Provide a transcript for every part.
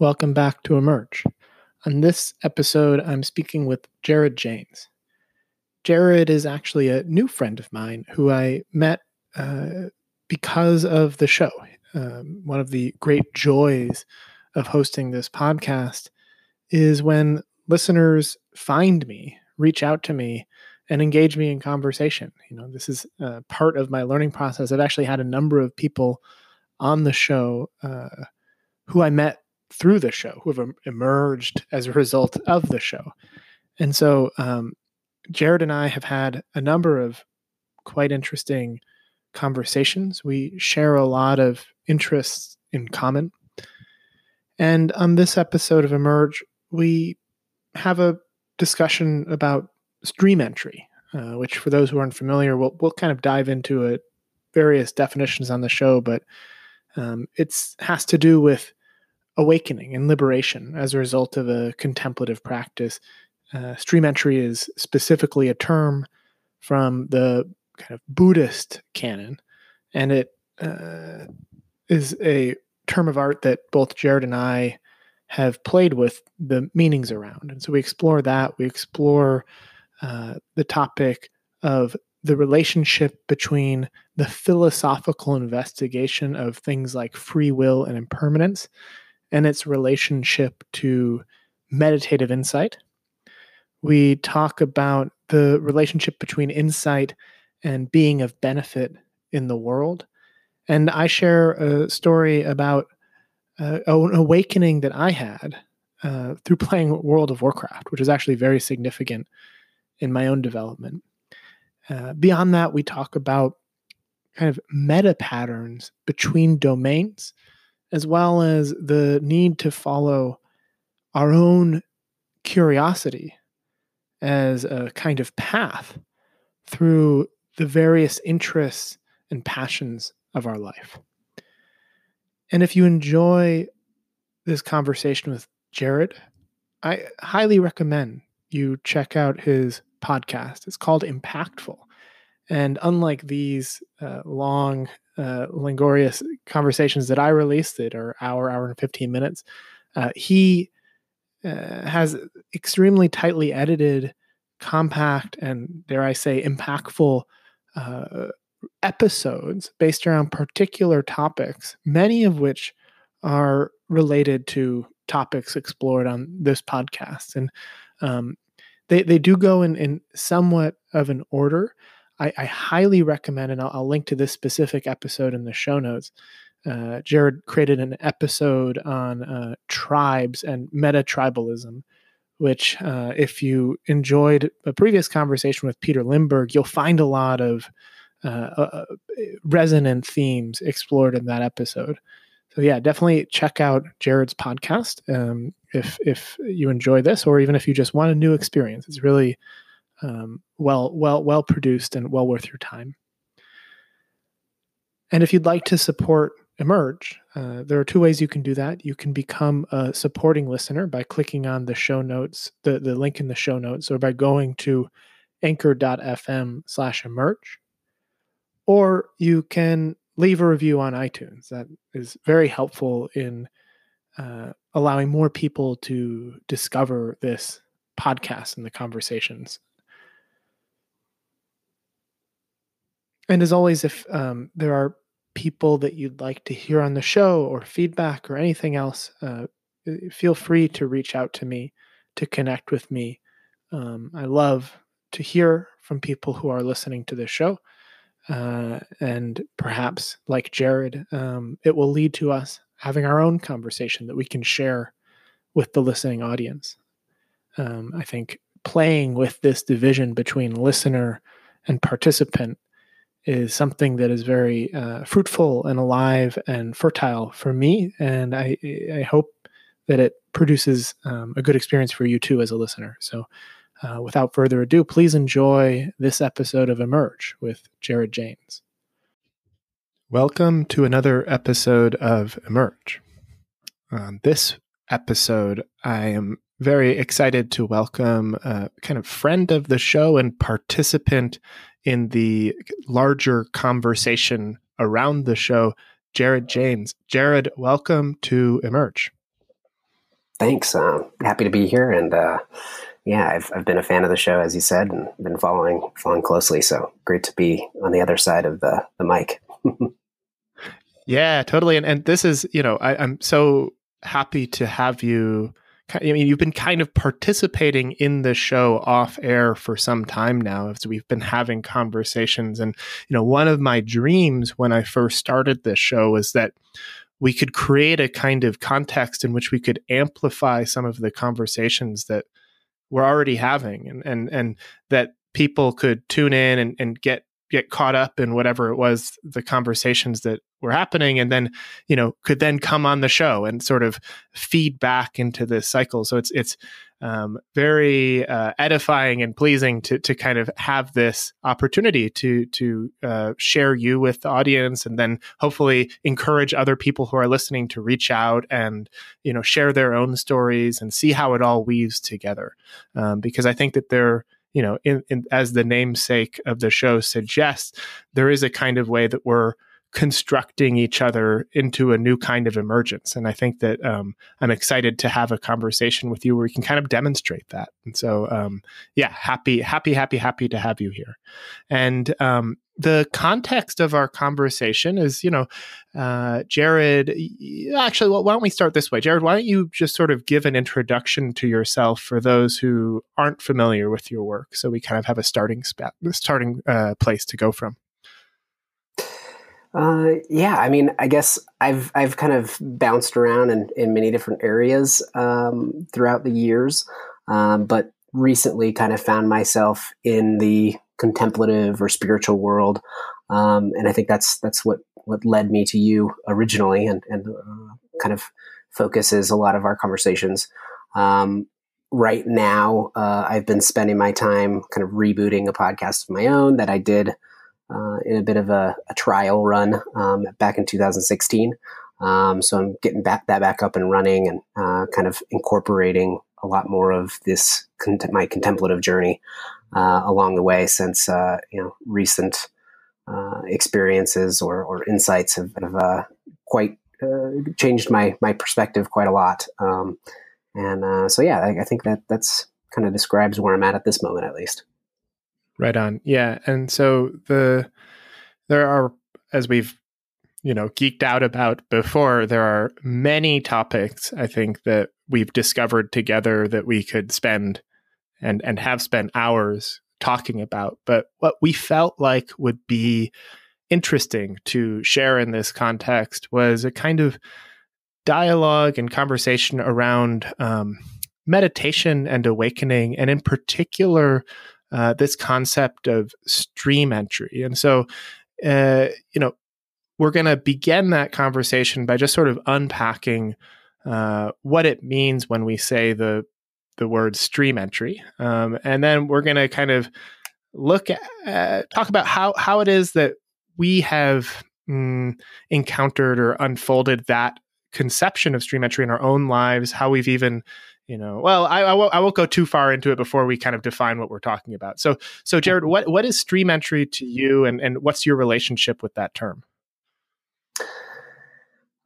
Welcome back to Emerge. On this episode, I'm speaking with Jared Janes. Jared is actually a new friend of mine who I met uh, because of the show. Um, one of the great joys of hosting this podcast is when listeners find me, reach out to me, and engage me in conversation. You know, this is uh, part of my learning process. I've actually had a number of people on the show uh, who I met through the show, who have emerged as a result of the show. And so, um, Jared and I have had a number of quite interesting conversations. We share a lot of interests in common. And on this episode of Emerge, we have a discussion about stream entry, uh, which, for those who aren't familiar, we'll, we'll kind of dive into it, various definitions on the show, but um, it has to do with awakening and liberation as a result of a contemplative practice. Uh, stream entry is specifically a term from the kind of Buddhist canon, and it uh, is a term of art that both Jared and I have played with the meanings around. And so we explore that. We explore uh, the topic of the relationship between the philosophical investigation of things like free will and impermanence and its relationship to meditative insight. We talk about the relationship between insight and being of benefit in the world. And I share a story about uh, an awakening that I had uh, through playing World of Warcraft, which is actually very significant in my own development. Uh, beyond that, we talk about kind of meta patterns between domains as well as the need to follow our own curiosity as a kind of path through the various interests and passions of our life. And if you enjoy this conversation with Jared, I highly recommend you check out his podcast. It's called Impactful. And unlike these uh, long, uh, laborious conversations that I released that are hour, hour and 15 minutes, uh, he uh, has extremely tightly edited, compact, and dare I say, impactful uh, episodes based around particular topics, many of which are related to topics explored on this podcast. And um, they, they do go in, in somewhat of an order. I, I highly recommend, and I'll, I'll, link to this specific episode in the show notes. Uh, Jared created an episode on uh, tribes and meta tribalism, which, uh, if you enjoyed a previous conversation with Peter Limberg, you'll find a lot of uh, uh, resonant themes explored in that episode. So yeah, definitely check out Jared's podcast um, if if you enjoy this, or even if you just want a new experience. It's really um, well, well, well produced and well worth your time. And if you'd like to support Emerge, uh, there are two ways you can do that. You can become a supporting listener by clicking on the show notes, the, the link in the show notes, or by going to anchor.fm slash emerge. Or you can leave a review on iTunes. That is very helpful in uh, allowing more people to discover this podcast and the conversations And as always, if um, there are people that you'd like to hear on the show or feedback or anything else, uh, feel free to reach out to me to connect with me. Um, I love to hear from people who are listening to this show. Uh, and perhaps, like Jared, um, it will lead to us having our own conversation that we can share with the listening audience. Um, I think playing with this division between listener and participant is something that is very uh, fruitful and alive and fertile for me. And I, I hope that it produces um, a good experience for you too as a listener. So, uh, without further ado, please enjoy this episode of Emerge with Jared Janes. Welcome to another episode of Emerge. Um, this episode, I am very excited to welcome a kind of friend of the show and participant in the larger conversation around the show, Jared Janes. Jared, welcome to Emerge. Thanks. Um, happy to be here, and uh, yeah, I've I've been a fan of the show, as you said, and been following following closely. So great to be on the other side of the the mic. yeah, totally. And and this is you know I, I'm so happy to have you I mean, you've been kind of participating in the show off air for some time now. As we've been having conversations, and you know, one of my dreams when I first started this show was that we could create a kind of context in which we could amplify some of the conversations that we're already having, and and and that people could tune in and, and get get caught up in whatever it was the conversations that were happening and then you know could then come on the show and sort of feed back into this cycle. So it's it's um, very uh, edifying and pleasing to to kind of have this opportunity to to uh, share you with the audience and then hopefully encourage other people who are listening to reach out and you know share their own stories and see how it all weaves together. Um, because I think that there you know in, in, as the namesake of the show suggests there is a kind of way that we're constructing each other into a new kind of emergence. And I think that um, I'm excited to have a conversation with you where we can kind of demonstrate that. And so, um, yeah, happy, happy, happy, happy to have you here. And um, the context of our conversation is, you know, uh, Jared. Actually, well, why don't we start this way, Jared? Why don't you just sort of give an introduction to yourself for those who aren't familiar with your work, so we kind of have a starting spat, starting uh, place to go from. Uh, yeah, I mean, I guess I've I've kind of bounced around in, in many different areas um, throughout the years, um, but recently kind of found myself in the contemplative or spiritual world, um, and I think that's that's what what led me to you originally, and and uh, kind of focuses a lot of our conversations. Um, right now, uh, I've been spending my time kind of rebooting a podcast of my own that I did uh, in a bit of a, a trial run um, back in 2016. Um, so I'm getting back that back up and running and uh, kind of incorporating a lot more of this my contemplative journey uh, along the way since uh, you know recent uh, experiences or, or, insights have, have uh, quite changed my my perspective quite a lot. Um, and so yeah, I, I think that that's kind of describes where I'm at at this moment at least. Right on. Yeah. And so the there are as we've you know geeked out about before there are many topics I think that we've discovered together that we could spend and and have spent hours talking about but what we felt like would be interesting to share in this context was a kind of dialogue and conversation around um, meditation and awakening and in particular uh, this concept of stream entry. And so, uh, you know, we're going to begin that conversation by just sort of unpacking uh, what it means when we say the the word stream entry, um, and then we're going to kind of look at talk about how how it is that we have mm, encountered or unfolded that conception of stream entry in our own lives, how we've even you know well I, I, won't, I won't go too far into it before we kind of define what we're talking about. So so jared what what is stream entry to you and and what's your relationship with that term?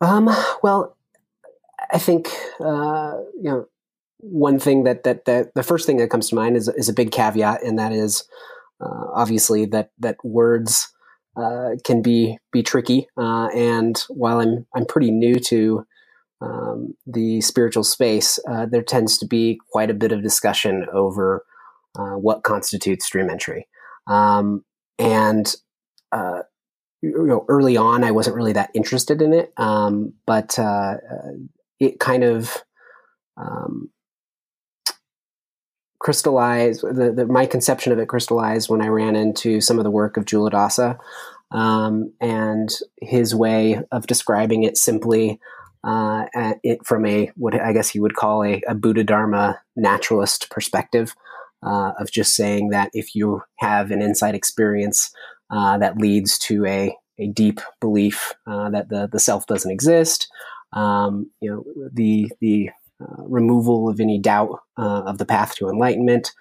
Um well i think uh you know one thing that that that the first thing that comes to mind is is a big caveat and that is uh, obviously that that words uh, can be be tricky. Uh, and while i'm i'm pretty new to um, the spiritual space, uh, there tends to be quite a bit of discussion over uh, what constitutes stream entry. Um, and uh, you know, early on, I wasn't really that interested in it, um, but uh, uh, it kind of um, crystallized. The, the, my conception of it crystallized when I ran into some of the work of Culadasa. Um, and his way of describing it simply uh, it from a what I guess you would call a, a Buddha Dharma naturalist perspective uh, of just saying that if you have an insight experience uh, that leads to a, a deep belief uh, that the, the self doesn't exist, um, you know the the uh, removal of any doubt uh, of the path to enlightenment,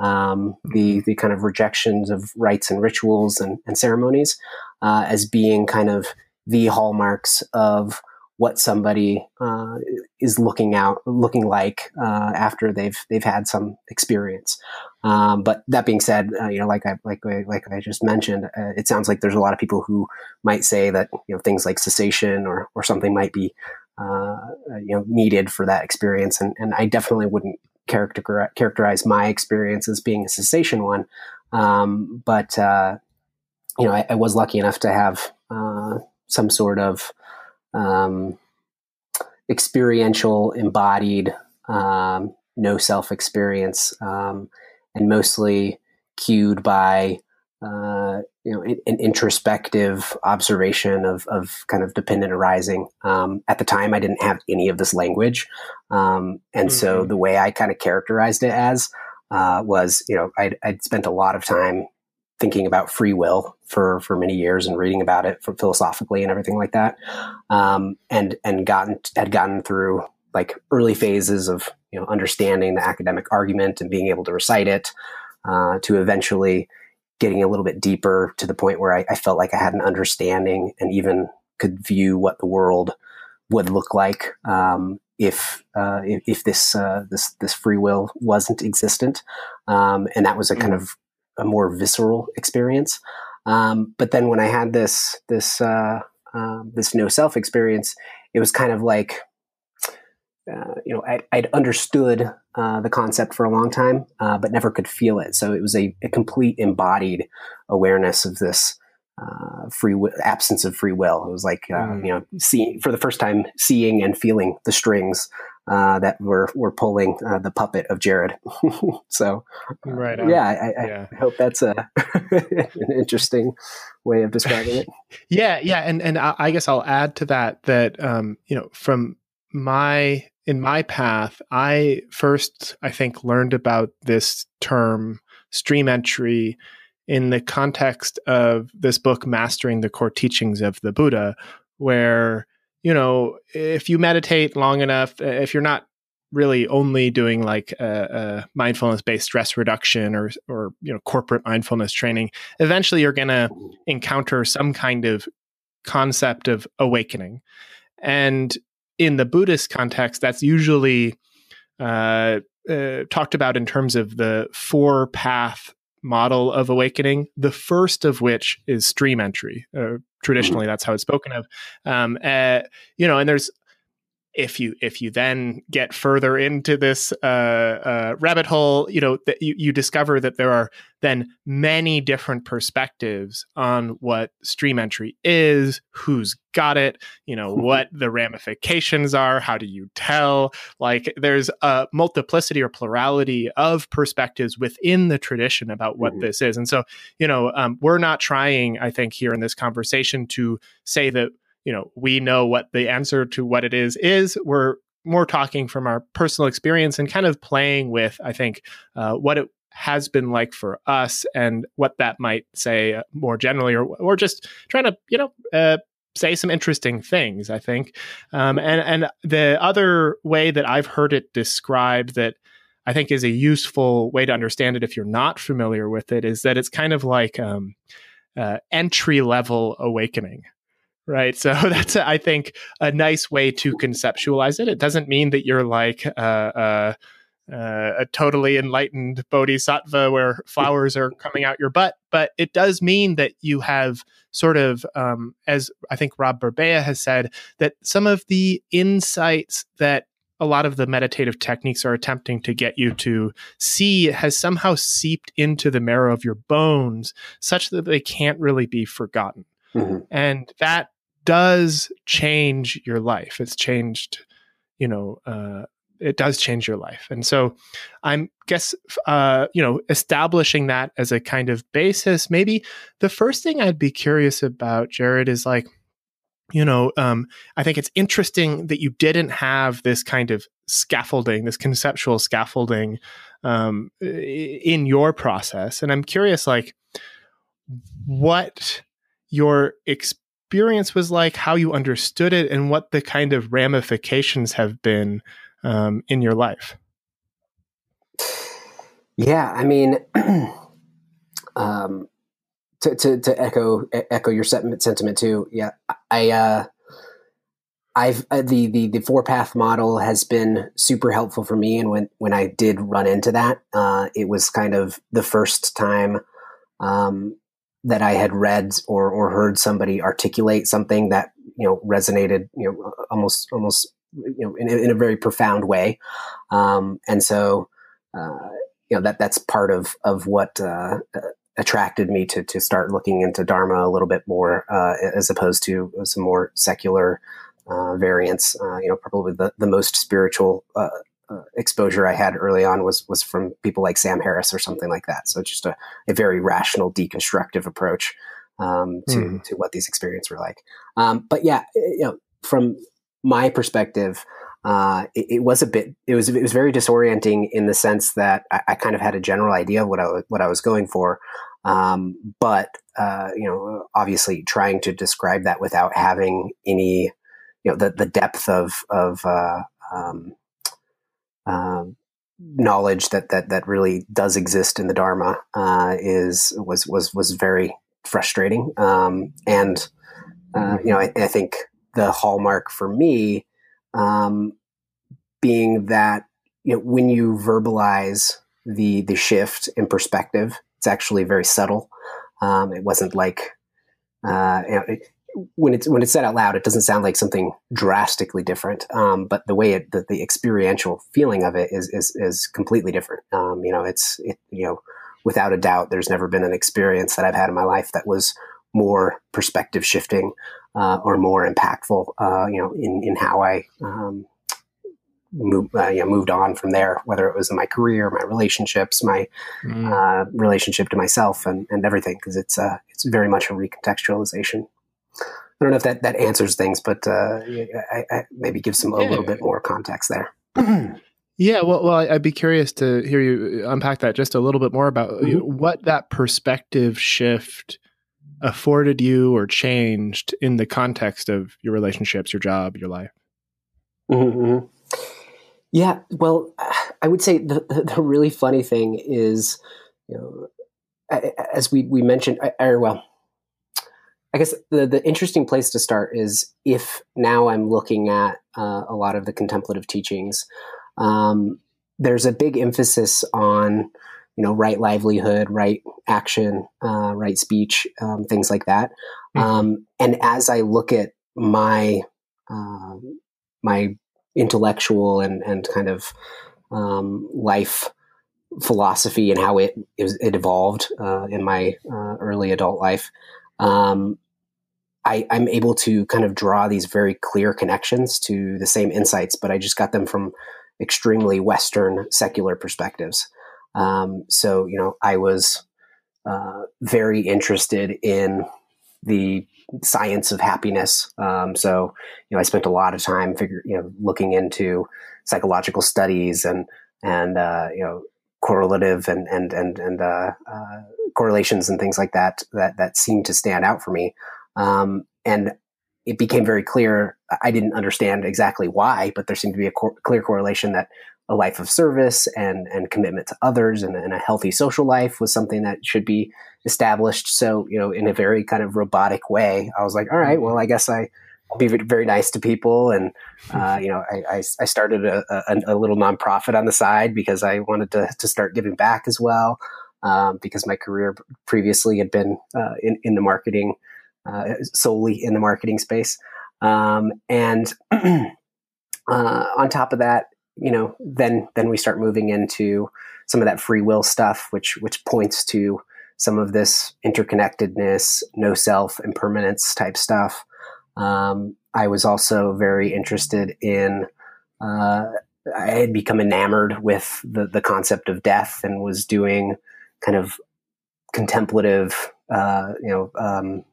um, the the kind of rejections of rites and rituals and, and ceremonies as being kind of the hallmarks of what somebody uh, is looking out looking like uh, after they've they've had some experience. Um, but that being said, uh, you know, like I like like I just mentioned, uh, it sounds like there's a lot of people who might say that you know things like cessation or or something might be uh, you know needed for that experience, and and I definitely wouldn't character characterize my experience as being a cessation one. Um, but uh, you know, I, I, was lucky enough to have some sort of um, experiential, embodied, um, no self experience, um, and mostly cued by uh, you know an introspective observation of, of kind of dependent arising. Um, at the time, I didn't have any of this language, um, and mm-hmm. so the way I kind of characterized it as uh, was, you know, I'd, I'd spent a lot of time thinking about free will for for many years and reading about it philosophically and everything like that, um, and and gotten had gotten through like early phases of you know understanding the academic argument and being able to recite it, uh, to eventually getting a little bit deeper to the point where I, I felt like I had an understanding and even could view what the world would look like um, if, uh, if, if this uh, this this free will wasn't existent, um, and that was a kind mm. of a more visceral experience. Um, but then when I had this this uh, uh, this no self experience, it was kind of like uh, you know I, would understood uh, the concept for a long time, uh, but never could feel it. So it was a, a complete embodied awareness of this uh, free w- absence of free will. It was like mm. you know seeing for the first time seeing and feeling the strings uh, that were were pulling uh, the puppet of Jared. so, right, yeah, I, yeah, I, hope that's a an interesting way of describing it. yeah, yeah, and and I guess I'll add to that that um, you know from my in my path, I first I think learned about this term stream entry in the context of this book, Mastering the Core Teachings of the Buddha, where you know, if you meditate long enough, if you're not really only doing like a, a mindfulness based stress reduction or or you know corporate mindfulness training eventually you're going to encounter some kind of concept of awakening. And in the buddhist context that's usually uh, uh, talked about in terms of the four path model of awakening the first of which is stream entry uh, traditionally that's how it's spoken of. Um, uh, you know and there's if you if you then get further into this uh, uh, rabbit hole, you know that you, you discover that there are then many different perspectives on what stream entry is, who's got it, you know what the ramifications are, how do you tell? Like there's a multiplicity or plurality of perspectives within the tradition about what mm-hmm. this is, and so you know um, we're not trying, I think, here in this conversation to say that you know we know what the answer to what it is is we're more talking from our personal experience and kind of playing with i think uh, what it has been like for us and what that might say uh, more generally or, or just trying to you know uh, say some interesting things i think. Um, and and the other way that i've heard it described that i think is a useful way to understand it if you're not familiar with it is that it's kind of like um, uh, entry level awakening right so that's i think a nice way to conceptualize it it doesn't mean that you're like uh, uh, uh, a totally enlightened bodhisattva where flowers are coming out your butt but it does mean that you have sort of um, as i think rob burbea has said that some of the insights that a lot of the meditative techniques are attempting to get you to see has somehow seeped into the marrow of your bones such that they can't really be forgotten mm-hmm. and that does change your life. It's changed, you know, uh, it does change your life. And so I'm guess, uh, you know, establishing that as a kind of basis, maybe the first thing I'd be curious about, Jared, is like, you know, um, I think it's interesting that you didn't have this kind of scaffolding, this conceptual scaffolding um, in your process. And I'm curious, like, what your experience experience was like, how you understood it, and what the kind of ramifications have been um, in your life. Yeah, I mean, um, to, to, to echo echo your sentiment, sentiment too. Yeah, I uh, I've uh, the the the four path model has been super helpful for me, and when when I did run into that, uh, it was kind of the first time um, that I had read or or heard somebody articulate something that you know resonated, you know, almost almost you know in, in a very profound way, um, and so uh, you know that that's part of of what uh, attracted me to to start looking into Dharma a little bit more, uh, as opposed to some more secular uh, variants. Uh, you know, probably the, the most spiritual uh, exposure I had early on was was from people like Sam Harris or something like that. So just a, a very rational, deconstructive approach um, to mm. to what these experiences were like. Um, but yeah, you know, from my perspective. Uh, it, it, was a bit. It was. It was very disorienting in the sense that I, I kind of had a general idea of what I what I was going for, um, but uh, you know, obviously, trying to describe that without having any you know the the depth of of uh, um, uh, knowledge that that that really does exist in the Dharma uh, is was was was very frustrating. Um, and uh, you know, I, I, think the hallmark for me um, being that you know when you verbalize the the shift in perspective, it's actually very subtle. Um, it wasn't like uh, you know, it, when it's when it's said out loud, it doesn't sound like something drastically different. Um, but the way it, the, the, experiential feeling of it is is, is completely different. Um, you know, it's it, you know, without a doubt, there's never been an experience that I've had in my life that was more perspective shifting uh, or more impactful. Uh, you know, in in how I um, move, uh, you know, moved on from there, whether it was in my career, my relationships, my mm. uh, relationship to myself, and, and everything, because it's uh, it's very much a recontextualization. I don't know if that, that answers things, but uh, I, I maybe give some a little bit more context there. yeah, well, well, I'd be curious to hear you unpack that just a little bit more about mm-hmm. what that perspective shift afforded you or changed in the context of your relationships, your job, your life. Mm-hmm. mm-hmm. Yeah, well, I would say the, the, the really funny thing is, you know, as we we mentioned, or well, I guess the, the interesting place to start is if now I'm looking at uh, a lot of the contemplative teachings, um, there's a big emphasis on you know right livelihood, right action, uh, right speech, um, things like that. Mm-hmm. Um, and as I look at my uh, my intellectual and and kind of um, life philosophy and how it it evolved uh, in my uh, early adult life. Um, I, am able to kind of draw these very clear connections to the same insights, but I just got them from extremely Western secular perspectives. Um, so, you know, I was uh, very interested in the science of happiness. Um, so, you know, I spent a lot of time figure, you know, looking into psychological studies and and uh, you know correlative and and and and uh, uh correlations and things like that that that seemed to stand out for me. Um, and it became very clear. I didn't understand exactly why, but there seemed to be a clear correlation that a life of service and, and commitment to others and, and, a healthy social life was something that should be established. So, you know, in a very kind of robotic way, I was like, all right, well, I guess I, be very nice to people. And, uh, you know, I, I, I started a, a, a, little nonprofit on the side because I wanted to, to start giving back as well. Um, because my career previously had been uh, in, in the marketing uh, solely in the marketing space. Um, and uh, on top of that, you know, then then we start moving into some of that free will stuff, which which points to some of this interconnectedness, no self, impermanence type stuff. Um, I was also very interested in. Uh, I had become enamored with the the concept of death and was doing kind of contemplative, uh, you know, um,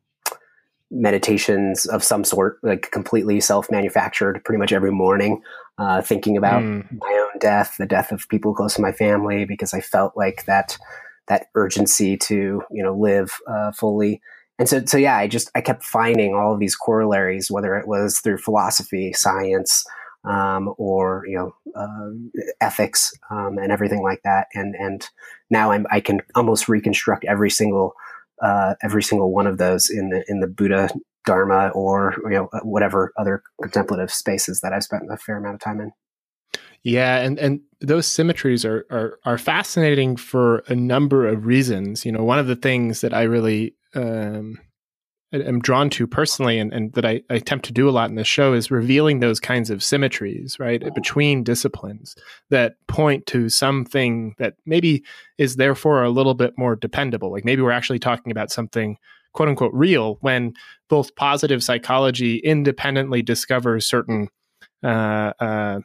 meditations of some sort, like completely self manufactured, pretty much every morning, uh, thinking about mm. my own death, the death of people close to my family, because I felt like that that urgency to you know live uh, fully. And so, so yeah, I just I kept finding all of these corollaries, whether it was through philosophy, science, um, or you know uh, ethics, um, and everything like that. And and now I'm I can almost reconstruct every single uh, every single one of those in the in the Buddha Dharma or you know whatever other contemplative spaces that I've spent a fair amount of time in. Yeah, and and those symmetries are are are fascinating for a number of reasons. You know, one of the things that I really um, am drawn to personally, and, and that I, I, attempt to do a lot in this show, is revealing those kinds of symmetries, right, between disciplines that point to something that maybe is therefore a little bit more dependable. Like maybe we're actually talking about something quote unquote real when both positive psychology independently discovers certain uh, uh,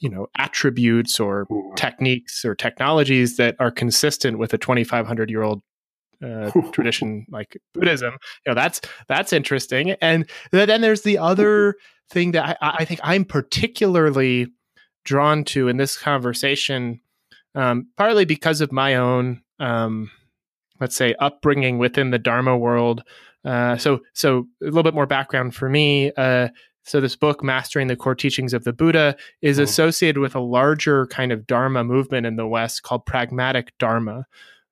you know attributes or techniques or technologies that are consistent with a 2500 year old uh, tradition like buddhism. You know that's that's interesting. And then there's the other thing that I, I think i'm particularly drawn to in this conversation um, partly because of my own um, let's say upbringing within the dharma world. Uh, so so a little bit more background for me uh, so this book, Mastering the Core Teachings of the Buddha, is oh. associated with a larger kind of Dharma movement in the West called pragmatic Dharma,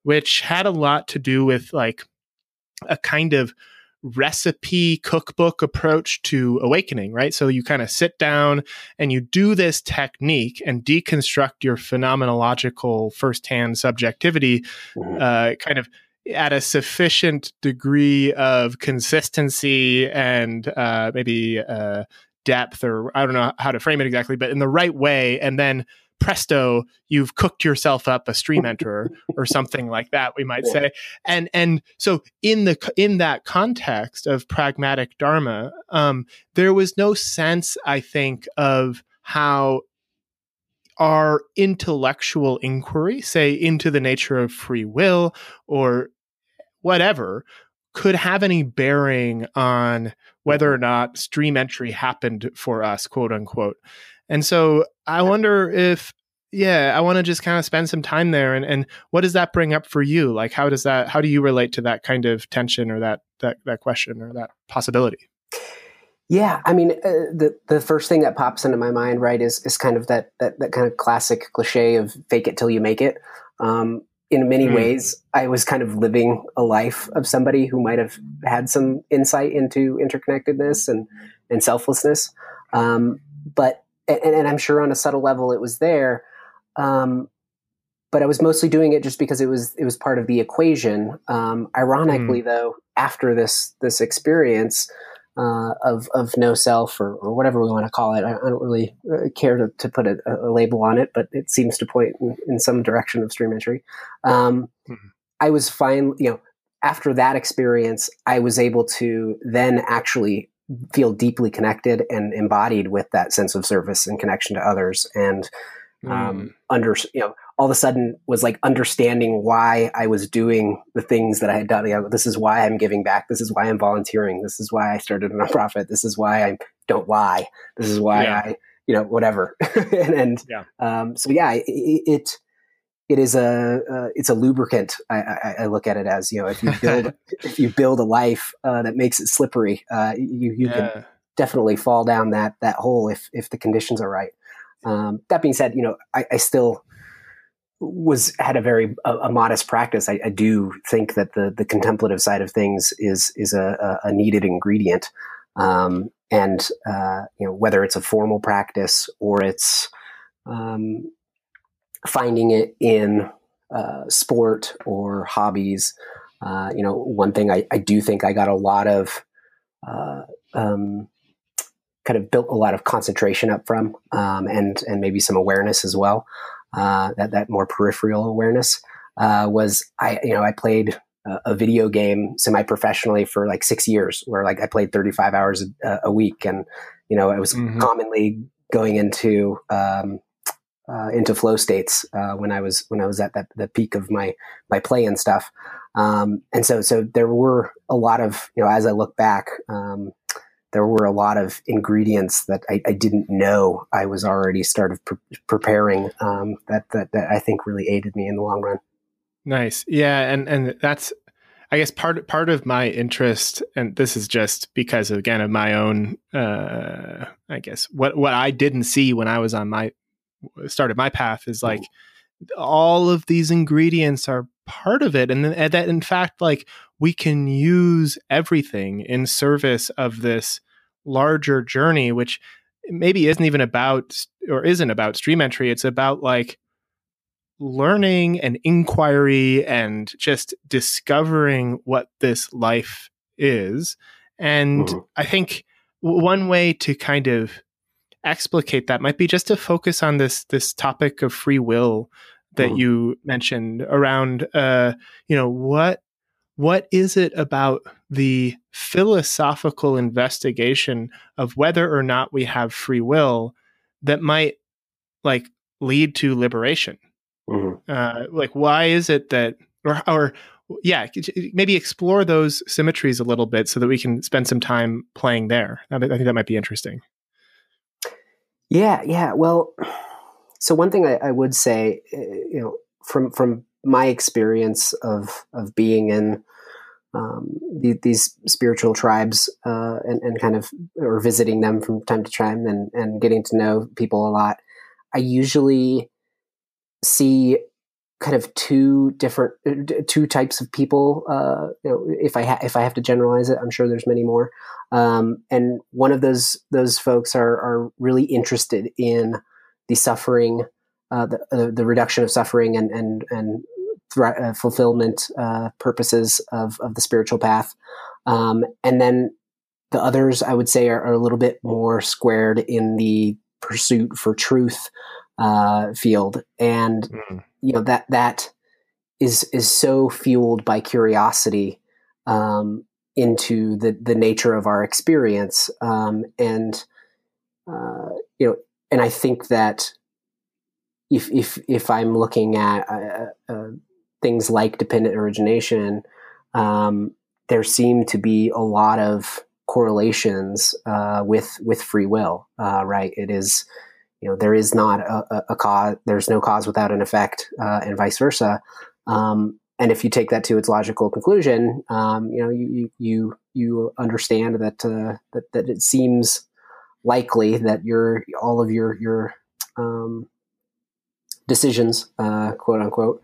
which had a lot to do with like a kind of recipe cookbook approach to awakening, right? So you kind of sit down and you do this technique and deconstruct your phenomenological firsthand subjectivity, mm-hmm. uh, kind of at a sufficient degree of consistency and uh, maybe uh, depth, or I don't know how to frame it exactly, but in the right way, and then presto you've cooked yourself up a stream enterer or something like that we might say and and so in the in that context of pragmatic dharma um, there was no sense i think of how our intellectual inquiry say into the nature of free will or whatever could have any bearing on whether or not stream entry happened for us, quote unquote. And so I wonder if, yeah, I want to just kind of spend some time there. And, and what does that bring up for you? Like, how does that, how do you relate to that kind of tension or that, that, that question or that possibility? Yeah, I mean, uh, the the first thing that pops into my mind, right, is is kind of that that that kind of classic cliche of "fake it till you make it." Um, in many mm. ways, I was kind of living a life of somebody who might have had some insight into interconnectedness and, and selflessness. Um, but, and, and, I'm sure on a subtle level it was there. Um, but I was mostly doing it just because it was, it was part of the equation. Um, ironically mm. though, after this, this experience, uh, of of no self or, or whatever we want to call it. I, I don't really uh, care to, to put a, a, label on it, but it seems to point in, in some direction of stream entry. Um, mm-hmm. I was fine, you know. After that experience, I was able to then actually feel deeply connected and embodied with that sense of service and connection to others, and um, mm. under you know all of a sudden was like understanding why I was doing the things that I had done. You know, this is why I'm giving back. This is why I'm volunteering. This is why I started a nonprofit. This is why I don't lie. This is why yeah. I, you know, whatever. and, and yeah. Um, so yeah, it, it, it is a, uh, it's a lubricant. I, I, I, look at it as, you know, if you build, if you build a life uh, that makes it slippery, uh, you, you yeah. can definitely fall down that, that hole if, if the conditions are right. Um, that being said, you know, I, I still, was had a very a, a modest practice. I, I, do think that the the contemplative side of things is is a, a needed ingredient, um, and uh, you know whether it's a formal practice or it's um, finding it in uh, sport or hobbies. Uh, you know, one thing I, I, do think I got a lot of uh, um, kind of built a lot of concentration up from, um, and and maybe some awareness as well uh, that that more peripheral awareness uh, was I you know I played a, video game semi professionally for like six years where like I played 35 hours a, a week and you know I was mm-hmm. commonly going into um, uh, into flow states uh, when I was when I was at that the peak of my my play and stuff. Um, and so so there were a lot of you know as I look back, um, there were a lot of ingredients that I, I didn't know I was already started pre- preparing um, that, that that I think really aided me in the long run. Nice, yeah, and and that's I guess part part of my interest, and this is just because again of my own, uh, I guess what what I didn't see when I was on my started my path is like all of these ingredients are part of it and, then, and that in fact like we can use everything in service of this larger journey which maybe isn't even about or isn't about stream entry it's about like learning and inquiry and just discovering what this life is and mm-hmm. i think one way to kind of explicate that might be just to focus on this this topic of free will that mm. you mentioned around uh you know what what is it about the philosophical investigation of whether or not we have free will that might like lead to liberation mm-hmm. uh, like why is it that or or yeah maybe explore those symmetries a little bit so that we can spend some time playing there i think that might be interesting yeah yeah well so one thing I, I, would say, uh, you know, from from my experience of of being in um, the, these spiritual tribes uh, and, and kind of or visiting them from time to time and and getting to know people a lot, I usually see kind of two different uh, two types of people. Uh, you know, if I ha- if I have to generalize it, I'm sure there's many more. Um, and one of those those folks are are really interested in the suffering, uh, the, uh, the reduction of suffering and and and uh, fulfillment uh, purposes of of the spiritual path, um, and then the others I would say are, are, a little bit more squared in the pursuit for truth uh, field, and mm. you know that that is is so fueled by curiosity um, into the the nature of our experience, um, and uh, you know and I think that if if if I'm looking at uh, uh, things like dependent origination, um, there seem to be a lot of correlations uh, with with free will. Uh, right? It is you know there is not a, a cause. There's no cause without an effect, uh, and vice versa. Um, and if you take that to its logical conclusion, um, you know you you you understand that uh, that that it seems likely that your all of your your um, decisions, uh, quote unquote,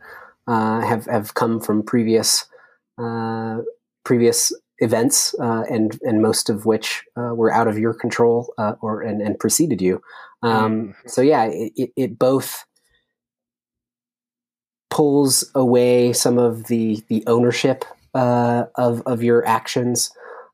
uh, have have come from previous uh, previous events, uh, and and most of which uh, were out of your control uh, or and, and preceded you. Um, mm. So yeah, it, it, it, both pulls away some of the the ownership of of your actions.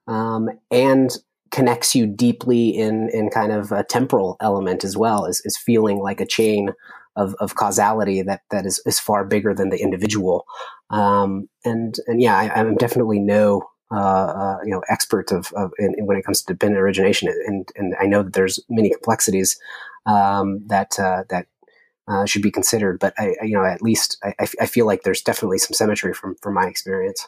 Um, and connects you deeply in in kind of a temporal element as well is, is feeling like a chain of, of causality that that is, is far bigger than the individual um, and and yeah I, am definitely no uh, uh, you know expert of, of in, in when it comes to dependent origination and and I know that there's many complexities um, that uh, that uh, should be considered but I, you know at least I, I feel like there's definitely some symmetry from from my experience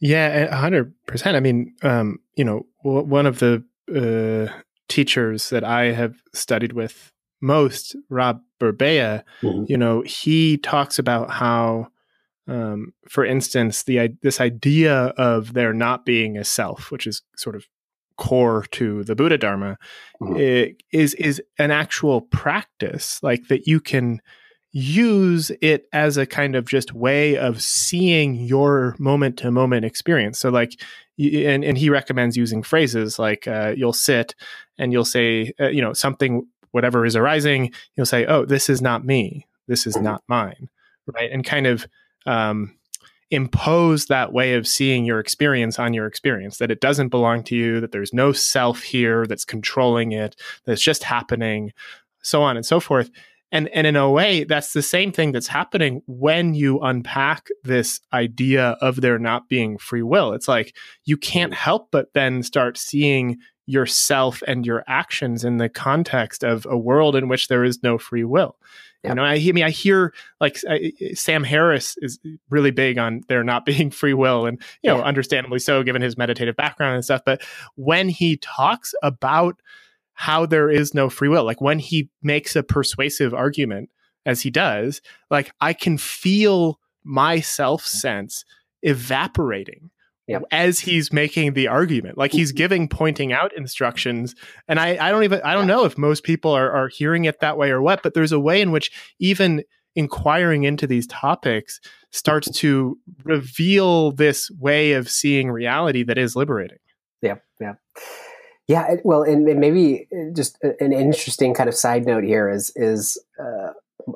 yeah, hundred percent. I mean, um, you know, w- one of the uh, teachers that I have studied with most, Rob Burbea, mm-hmm. you know, he talks about how, um, for instance, the this idea of there not being a self, which is sort of core to the Buddha Dharma, mm-hmm. is is an actual practice, like that you can use it as a kind of just way of seeing your moment to moment experience. So, like, and, and he recommends using phrases like uh, you'll sit and you'll say, uh, you know, something, whatever is arising, you'll say, oh, this is not me. This is not mine. Right. And kind of, um, impose that way of seeing your experience on your experience that it doesn't belong to you that there's no self here that's controlling it that's just happening so on and so forth. And and in a way that's the same thing that's happening when you unpack this idea of there not being free will. It's like you can't help but then start seeing yourself and your actions in the context of a world in which there is no free will you know I, I mean i hear like I, sam harris is really big on there not being free will and you know yeah. understandably so given his meditative background and stuff but when he talks about how there is no free will. Like when he makes a persuasive argument, as he does, like I can feel my self sense evaporating yep. as he's making the argument. Like he's giving pointing out instructions. And I, I don't even I don't know if most people are, are hearing it that way or what, but there's a way in which even inquiring into these topics starts to reveal this way of seeing reality that is liberating. Yeah, yeah. Yeah, well, and, and, maybe uh, just an interesting kind of side note here is is uh,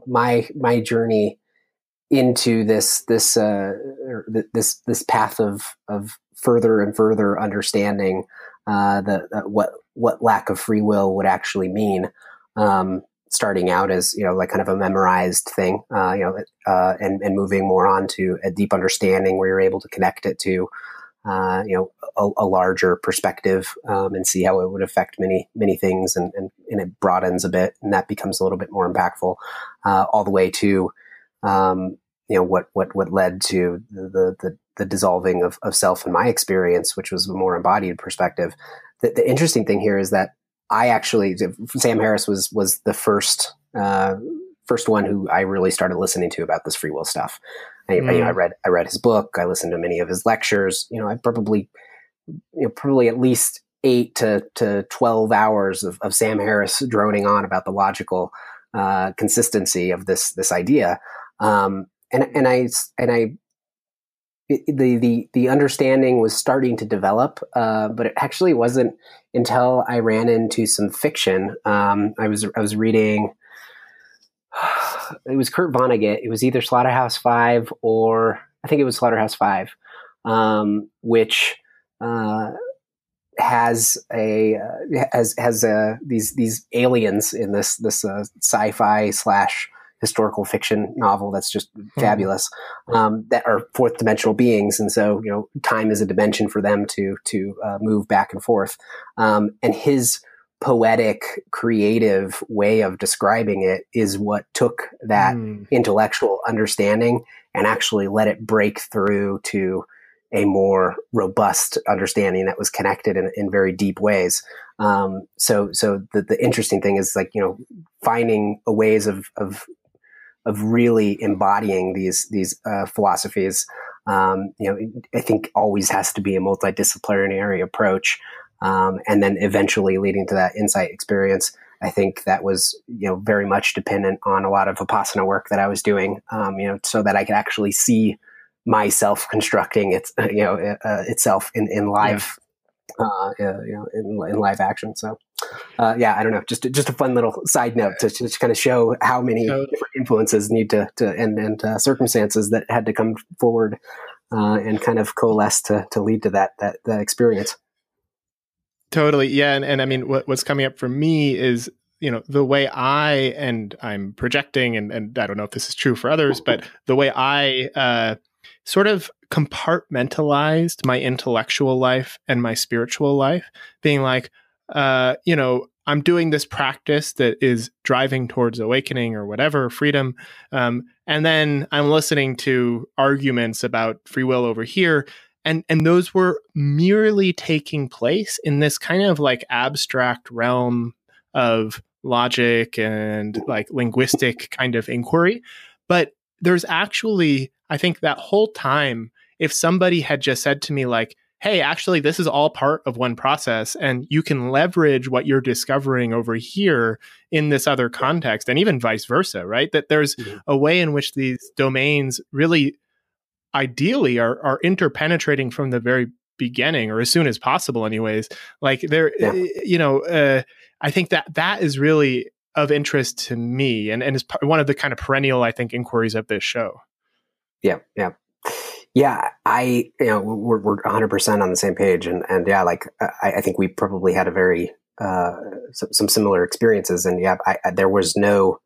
my my journey into this this uh, this this path of of further and further understanding uh, the, what what lack of free will would actually mean. Um, starting out as you know like kind of a memorized thing, uh, you know, uh, and and moving more on to a deep understanding where you're able to connect it to uh, you know a, a larger perspective um, and see how it would affect many many things and, and, and it broadens a bit and that becomes a little bit more impactful uh, all the way to um, you know what what what led to the the, the dissolving of, of self in my experience which was a more embodied perspective the, the interesting thing here is that I actually Sam Harris was was the first uh, first one who I really started listening to about this free will stuff. I, mm. I, you know, I mm. read I read his book. I listened to many of his lectures. You know, I probably you know probably at least eight to to twelve hours of, of Sam Harris droning on about the logical uh, consistency of this this idea. Um, and and I and I the the the understanding was starting to develop, uh, but it actually wasn't until I ran into some fiction. Um, I was I was reading it was Kurt Vonnegut. It was either Slaughterhouse Five or I think it was Slaughterhouse Five, um, which uh, has a uh, has has uh, these these aliens in this this uh, sci-fi slash historical fiction novel that's just mm-hmm. fabulous um, that are fourth dimensional beings and so you know time is a dimension for them to to uh, move back and forth um, and his poetic, creative way of describing it is what took that mm. intellectual understanding and actually let it break through to a more robust understanding that was connected in, in very deep ways. Um, so, so the, the interesting thing is like, you know, finding a ways of, of, of really embodying these, these, uh, philosophies. Um, you know, I think always has to be a multidisciplinary approach um, and then eventually leading to that insight experience. I think that was you know very much dependent on a lot of vipassana work that I was doing, um, you know, so that I could actually see myself constructing its you know uh, itself in in live. Yeah. Uh, you know, in, in live action. So, uh, yeah, I don't know. Just just a fun little side note to just kind of show how many different influences need to to and and uh, circumstances that had to come forward uh, and kind of coalesce to to lead to that that, that experience. Totally. Yeah. And, and I mean, what, what's coming up for me is, you know, the way I, and I'm projecting, and, and I don't know if this is true for others, but the way I uh, sort of compartmentalized my intellectual life and my spiritual life, being like, uh, you know, I'm doing this practice that is driving towards awakening or whatever, freedom. Um, and then I'm listening to arguments about free will over here and and those were merely taking place in this kind of like abstract realm of logic and like linguistic kind of inquiry but there's actually i think that whole time if somebody had just said to me like hey actually this is all part of one process and you can leverage what you're discovering over here in this other context and even vice versa right that there's mm-hmm. a way in which these domains really ideally are are interpenetrating from the very beginning or as soon as possible anyways like there yeah. Eh, you know uh, i think that that is really of interest to me and and is one of the kind of perennial i think inquiries of this show yeah yeah yeah i you know we're, we're 100% on the same page and and yeah like i, I think we probably had a very uh some, some similar experiences and yeah I, I, there was no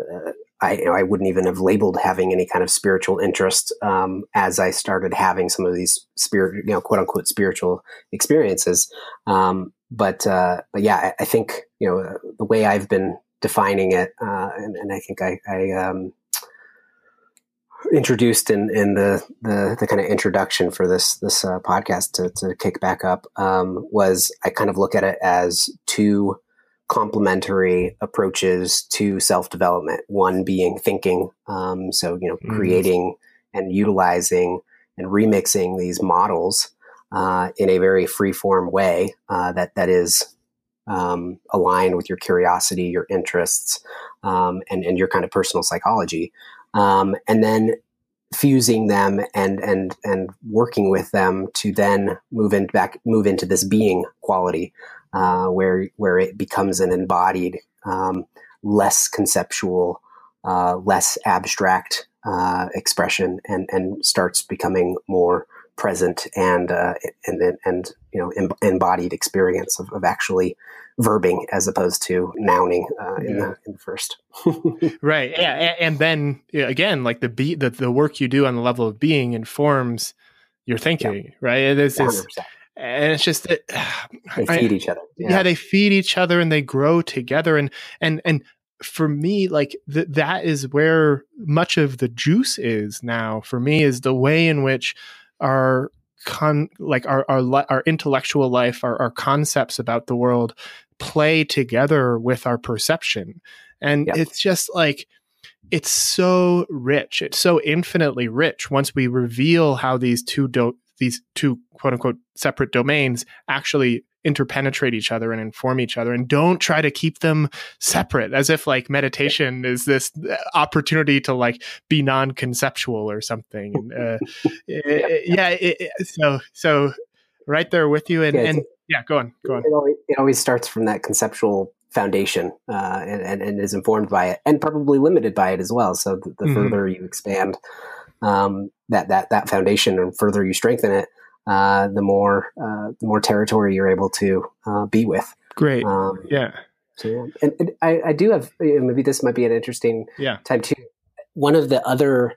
uh, I, you know, I wouldn't even have labeled having any kind of spiritual interest um, as I started having some of these spirit, you know, quote unquote spiritual experiences. Um, but uh, but yeah, I, I, think you know the way I've been defining it, uh, and, and, I think I, I um, introduced in, in the, the, the kind of introduction for this this uh, podcast to, to kick back up um, was I kind of look at it as two complementary approaches to self development. One being thinking, um, so you know, mm-hmm. creating and utilizing and remixing these models uh, in a very free form way uh, that that is um, align with your curiosity, your interests, um, and and your kind of personal psychology, um, and then fusing them and and and working with them to then move in back move into this being quality uh, where where it becomes an embodied um, less conceptual uh, less abstract uh, expression and and starts becoming more present and uh, and and you know em- embodied experience of, of actually verbing as opposed to nouning uh, in, the, in the first. right. Yeah. And, and then yeah, again, like the be the, the work you do on the level of being informs your thinking, yeah. right? Is, it's, and it's just it, they feed I, each other. Yeah. yeah. they feed each other and they grow together. And and and for me, like th- that is where much of the juice is now. For me, is the way in which our con like our our our intellectual life, our, our concepts about the world play together with our perception. And yep. it's just like it's so rich. It's so infinitely rich once we reveal how these two do- these two quote unquote separate domains actually interpenetrate each other and inform each other and don't try to keep them separate as if like meditation is this uh, opportunity to like be non-conceptual or something. And uh, it, yeah it, it, so so right there with you and, yeah, and yeah go on go on. It always, it always starts from that conceptual foundation uh, and, and, and, is informed by it and probably limited by it as well. So the, the mm-hmm. further you expand um, that that that foundation and further you strengthen it uh, the more uh, the more territory you're able to uh, be with. Great. Um, yeah. So yeah, and, and I, I, do have maybe this might be an interesting yeah. time too. One of the other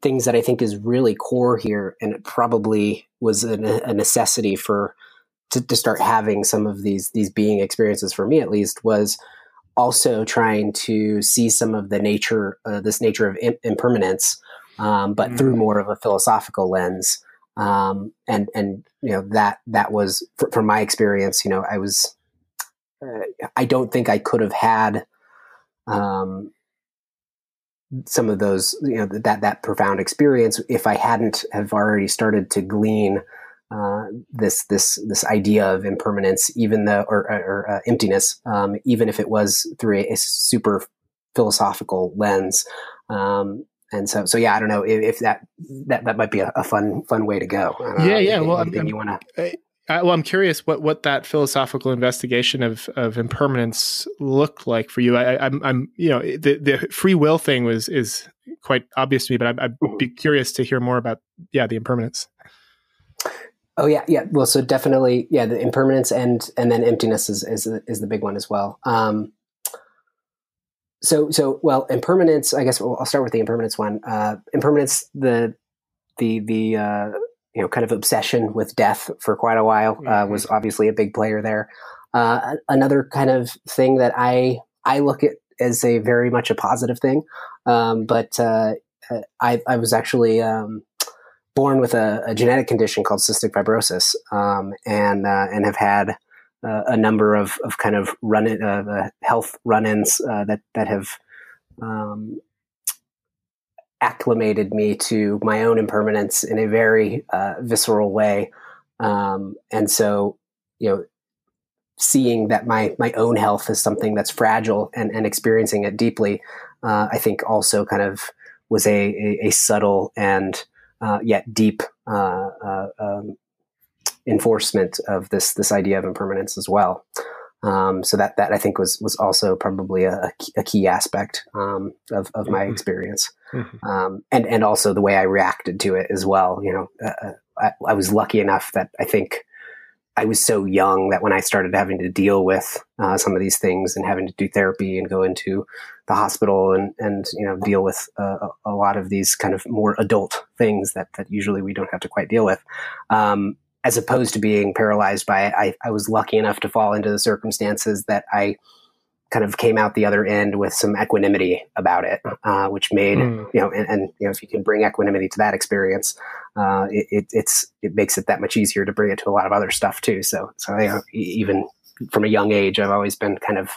things that I think is really core here, and it probably was a, a necessity for to, to, start having some of these these being experiences for me at least was also trying to see some of the nature uh, this nature of impermanence um, but mm. through more of a philosophical lens um, and and you know that that was from my experience. You know, I was uh, I don't think I could have had um, some of those you know that that profound experience if I hadn't have already started to glean uh, this this this idea of impermanence, even though or, or uh, emptiness, um, even if it was through a, a super philosophical lens. Um, and so so yeah i don't know if, if that that that might be a, a, fun fun way to go yeah yeah well I'm, you want to well i'm curious what what that philosophical investigation of of impermanence looked like for you I, i'm i'm you know the the free will thing was is quite obvious to me but i'd, I'd mm-hmm. be curious to hear more about yeah the impermanence Oh yeah, yeah. Well, so definitely, yeah. The impermanence and and then emptiness is is, is the big one as well. Um, so so well impermanence i guess i'll start with the impermanence one uh, impermanence the the the uh, you know kind of obsession with death for quite a while uh, mm-hmm. was obviously a big player there uh, another kind of thing that i i look at as a very much a positive thing um, but uh, uh, I, I was actually um, born with a, a, genetic condition called cystic fibrosis um, and and have had uh, a number of, of kind of run in, uh, uh health run-ins uh, that that have um, acclimated me to my own impermanence in a very uh, visceral way, um, and so you know, seeing that my my own health is something that's fragile and, and experiencing it deeply, uh, I think also kind of was a a, a subtle and yet deep um, enforcement of this this idea of impermanence as well. Um, so that that I think was was also probably a, a key aspect um, of of my mm-hmm. experience, mm-hmm. Um, and and also the way I reacted to it as well. You know, uh, uh, I, I, was lucky enough that I think I was so young that when I started having to deal with uh, some of these things and having to do therapy and go into the hospital and and you know deal with uh, a lot of these kind of more adult things that that usually we don't have to quite deal with. Um, as opposed to being paralyzed by it. I, I was lucky enough to fall into the circumstances that I kind of came out the other end with some equanimity about it, uh, which made mm. you know, and, and, you know, if you can bring equanimity to that experience, uh, it, it, it's it makes it that much easier to bring it to a lot of other stuff too. So, so you know, even from a young age, I've always been kind of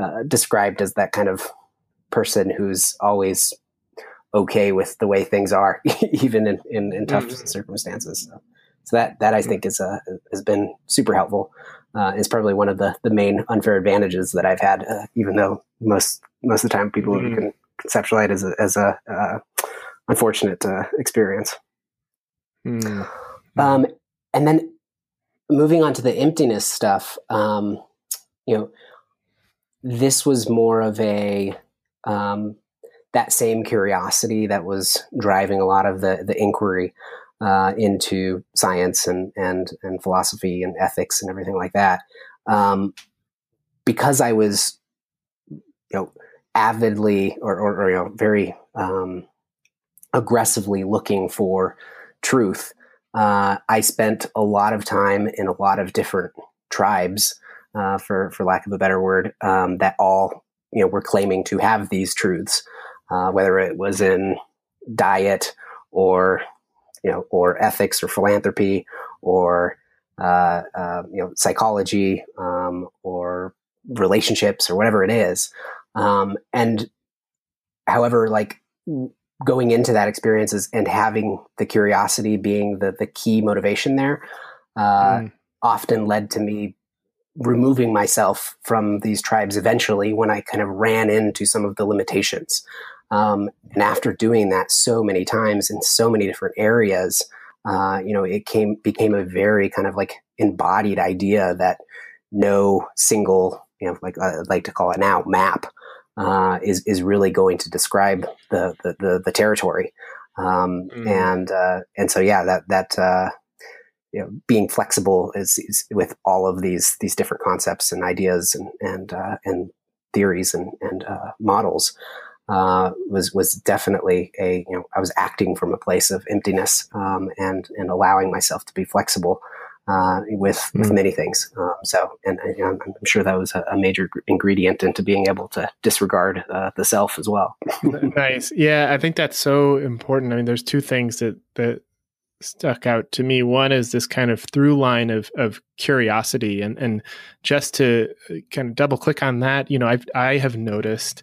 uh, described as that kind of person who's always okay with the way things are, even in, in, in tough mm. circumstances. So. So that that I think is uh, has been super helpful. uh, is probably one of the the main unfair advantages that I've had. Uh, even though most most of the time people mm-hmm. can conceptualize it as a, as a uh, unfortunate uh, experience. Mm-hmm. Um, and then moving on to the emptiness stuff, um, you know, this was more of a um, that same curiosity that was driving a lot of the the inquiry uh, into science and and and philosophy and ethics and everything like that. Um, because I was, you know, avidly or, or, or you know, very um, aggressively looking for truth. Uh, I spent a lot of time in a lot of different tribes, uh, for for lack of a better word, um, that all you know were claiming to have these truths, uh, whether it was in diet or you know or ethics or philanthropy or uh, uh, you know psychology um, or relationships or whatever it is, um, and however like going into that experiences and having the curiosity being the the key motivation there uh, mm. often led to me removing myself from these tribes eventually when I kind of ran into some of the limitations. Um, and after doing that so many times in so many different areas, uh, you know, it came became a very kind of like embodied idea that no single, you know, like I like to call it now, map uh, is is really going to describe the the, the, the territory. Um, mm. And uh, and so yeah, that that uh, you know, being flexible is, is, with all of these these different concepts and ideas and and uh, and theories and and uh, models uh, was was definitely a you know I was acting from a place of emptiness um, and and allowing myself to be flexible uh, with mm. with many things. Um, so, and, and you know, I'm, sure that was a, a, major ingredient into being able to disregard uh, the self as well. nice, yeah, I think that's so important. I mean, there's two things that that stuck out to me. One is this kind of through line of of curiosity, and and just to uh, kind of double click on that, you know, I've I have noticed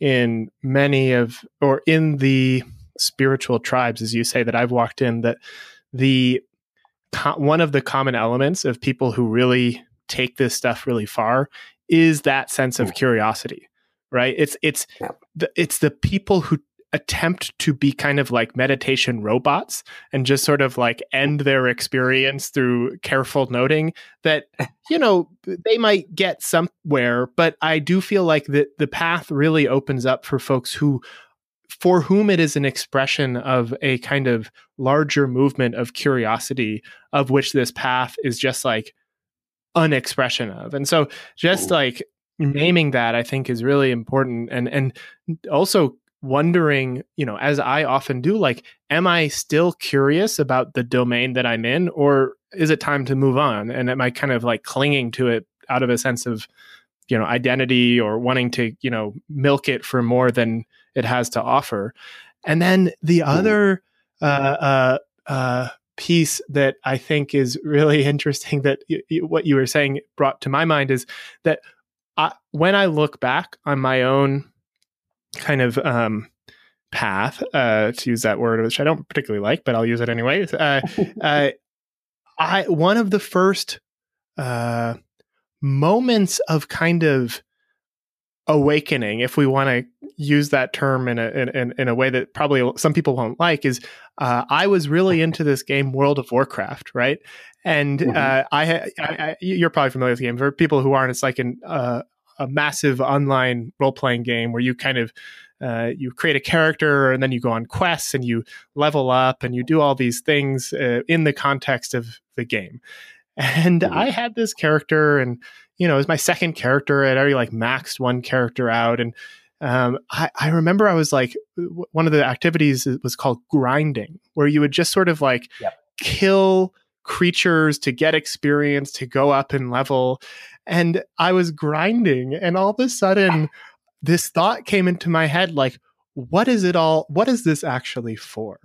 in many of or in the spiritual tribes, as you say, that I've walked in, that the one of the common elements of people who really take this stuff really far is that sense of hmm. curiosity right it's it's yeah. the, it's the people who attempt to be kind of like meditation robots and just sort of like end their experience through careful noting that you know they might get somewhere but i do feel like that the path really opens up for folks who for whom it is an expression of a kind of larger movement of curiosity of which this path is just like an expression of. And so just like naming that i think is really important and and also wondering you know as i often do like am i still curious about the domain that i'm in or is it time to move on and am i kind of like clinging to it out of a sense of you know identity or wanting to you know milk it for more than it has to offer and then the hmm. other uh, uh, uh, piece that i think is really interesting that y- y- what you were saying brought to my mind is that I, when i look back on my own kind of um, path uh, to use that word which i don't particularly like but i'll use it anyway uh, uh, i one of the first uh, moments of kind of awakening, if we want to use that term in a in, in a way that probably some people won't like, is uh, I was really into this game World of Warcraft, right? And mm-hmm. uh, I, I, I, you're probably familiar with the game. For people who aren't, it's like an, uh, a massive online role playing game where you kind of uh, you create a character and then you go on quests and you level up and you do all these things uh, in the context of the game. And mm-hmm. I had this character, and you know, it was my second character. I'd already like maxed one character out, and um, I, I, remember I was like, one of the activities was called grinding, where you would just sort of like yep. kill creatures to get experience to go up in level. And I was grinding, and all of a sudden, ah. this thought came into my head like, what is it all? What is this actually for?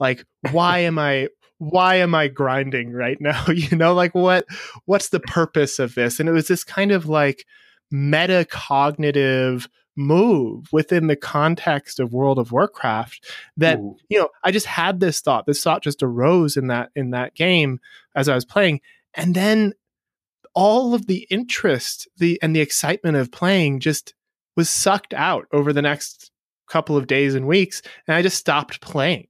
Like, why am I? why am I grinding right now? you know, like what what's the purpose of this? And it was this kind of like metacognitive move within the context of World of Warcraft that Ooh. you know I just had this thought this thought just arose in that in that game as I was playing and then all of the interest the and the excitement of playing just was sucked out over the next couple of days and weeks and i just stopped playing.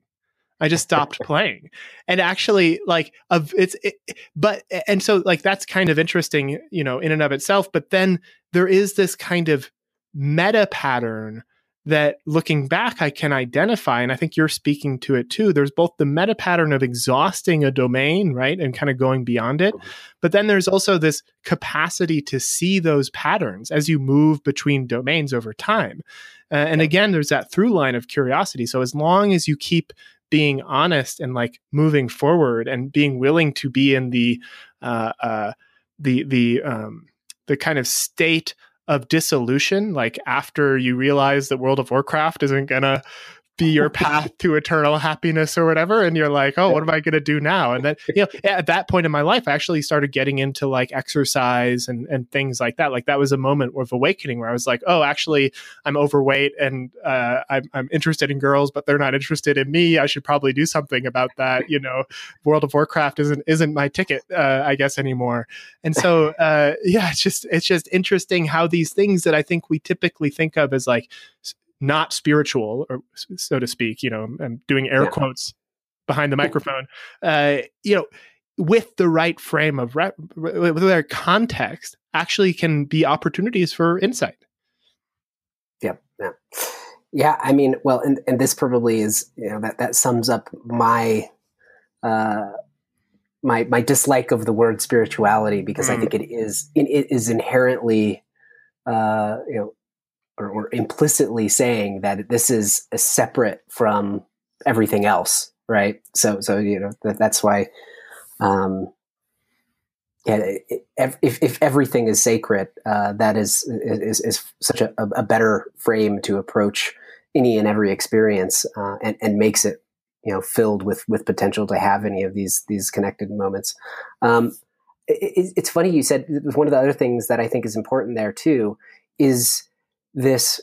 I just stopped playing. And actually like of it's it, but and so like that's kind of interesting you know in and of itself but then there is this kind of meta pattern that looking back I can identify, and I think you're speaking to it too. There's both the meta pattern of exhausting a domain, right, and kind of going beyond it, mm-hmm. but then there's also this capacity to see those patterns as you move between domains over time. Uh, and again, there's that through line of curiosity. So as long as you keep being honest and like moving forward and being willing to be in the uh, uh, the the um, the kind of state of dissolution like after you realize that world of warcraft isn't gonna be your path to eternal happiness or whatever. And you're like oh what am i going to do now? And then you know at that point in my life i actually started getting into like exercise and and things like that. Like that was a moment of awakening where i was like oh actually i'm overweight and uh, I'm, I'm interested in girls but they're not interested in me. I should probably do something about that. You know world of warcraft isn't isn't my ticket uh, i guess anymore. And so uh, yeah it's just it's just interesting how these things that i think we typically think of as like not spiritual, or so to speak. You know, I'm doing air yeah. quotes behind the microphone. Uh, you know, with the right frame of re- with the right context, actually can be opportunities for insight. Yep. Yeah. Yeah. I mean, well, and, and this probably is, you know, that, that sums up my, uh, my, my dislike of the word spirituality because mm. I think it is, it is inherently, uh, you know, or, or implicitly saying that this is separate from everything else, right? So, so you know that, that's why, um, yeah, if, if everything is sacred, uh, that is, is is such a, a better frame to approach any and every experience, uh, and and makes it you know filled with with potential to have any of these these connected moments. Um, it, it's funny you said one of the other things that I think is important there too is this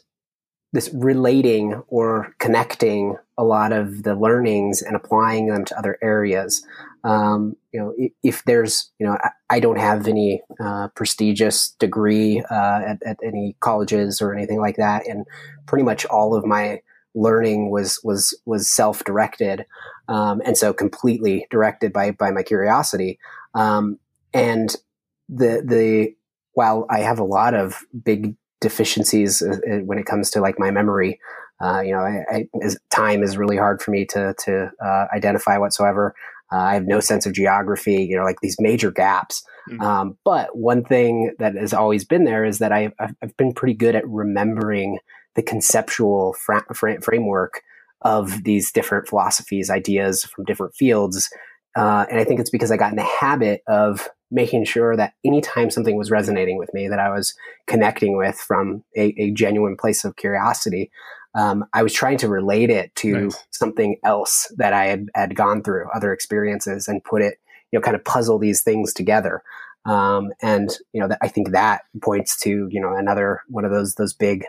this relating or connecting a lot of the learnings and applying them to other areas. Um, you know, if, there's, you know, I, I don't have any uh, prestigious degree uh, at, at, any colleges or anything like that, and pretty much all of my learning was was was self directed, um, and so completely directed by by my curiosity. Um, and the the while I have a lot of big deficiencies uh, uh, when it comes to like my memory. Uh, you know, I, I, time is really hard for me to to uh, identify whatsoever. Uh, I have no sense of geography. You know, like these major gaps. Mm-hmm. Um, but one thing that has always been there is that I, have been pretty good at remembering the conceptual fra- framework of these different philosophies, ideas from different fields. Uh, and I think it's because I got in the habit of making sure that anytime something was resonating with me that I was connecting with from a, a genuine place of curiosity, um, I was trying to relate it to nice. something else that I had, had gone through, other experiences, and put it, you know, kind of puzzle these things together. Um, and you know, that, I think that points to you know another one of those those big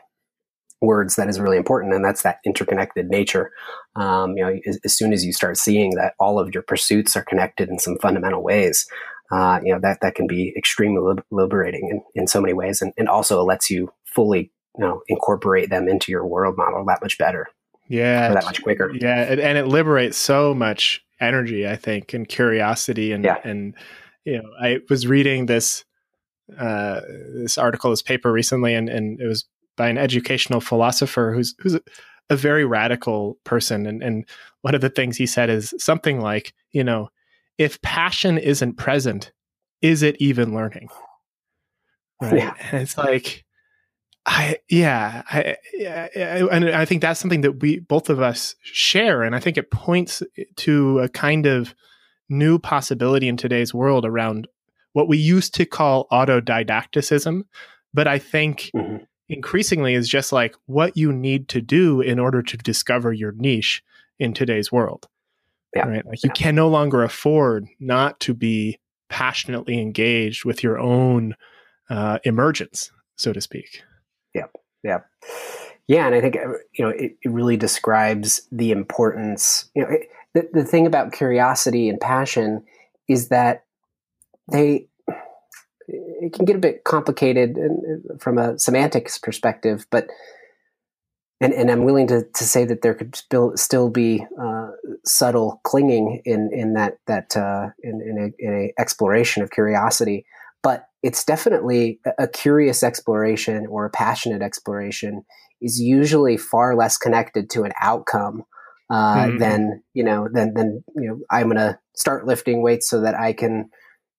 words that is really important, and that's that interconnected nature. Um, you know, as, as, soon as you start seeing that all of your pursuits are connected in some fundamental ways, uh, you know that that can be extremely liberating in, in so many ways, and, and also lets you fully you know incorporate them into your world model that much better. Yeah, that much quicker. Yeah, and, it liberates so much energy, I think, and curiosity, and yeah. and you know, I was reading this uh, this article, this paper recently, and and it was by an educational philosopher who's who's a, a very radical person, and and one of the things he said is something like, you know if passion isn't present, is it even learning? Right. Yeah. And it's like, I, yeah, I, I, and I think that's something that we, both of us share. And I think it points to a kind of new possibility in today's world around what we used to call autodidacticism. But I think mm-hmm. increasingly is just like what you need to do in order to discover your niche in today's world. Yeah. Right. Like you yeah. can no longer afford not to be passionately engaged with your own uh, emergence, so to speak. Yeah. Yeah. Yeah. And I think, uh, you know, it, it really describes the importance, you know, it, the, the thing about curiosity and passion is that they, it can get a bit complicated from a semantics perspective, but and, and I'm willing to, to say that there could still still be uh, subtle clinging in in that that uh, in in a, in a, exploration of curiosity, but it's definitely a curious exploration or a passionate exploration is usually far less connected to an outcome uh, mm-hmm. than you know than than you know I'm going to start lifting weights so that I can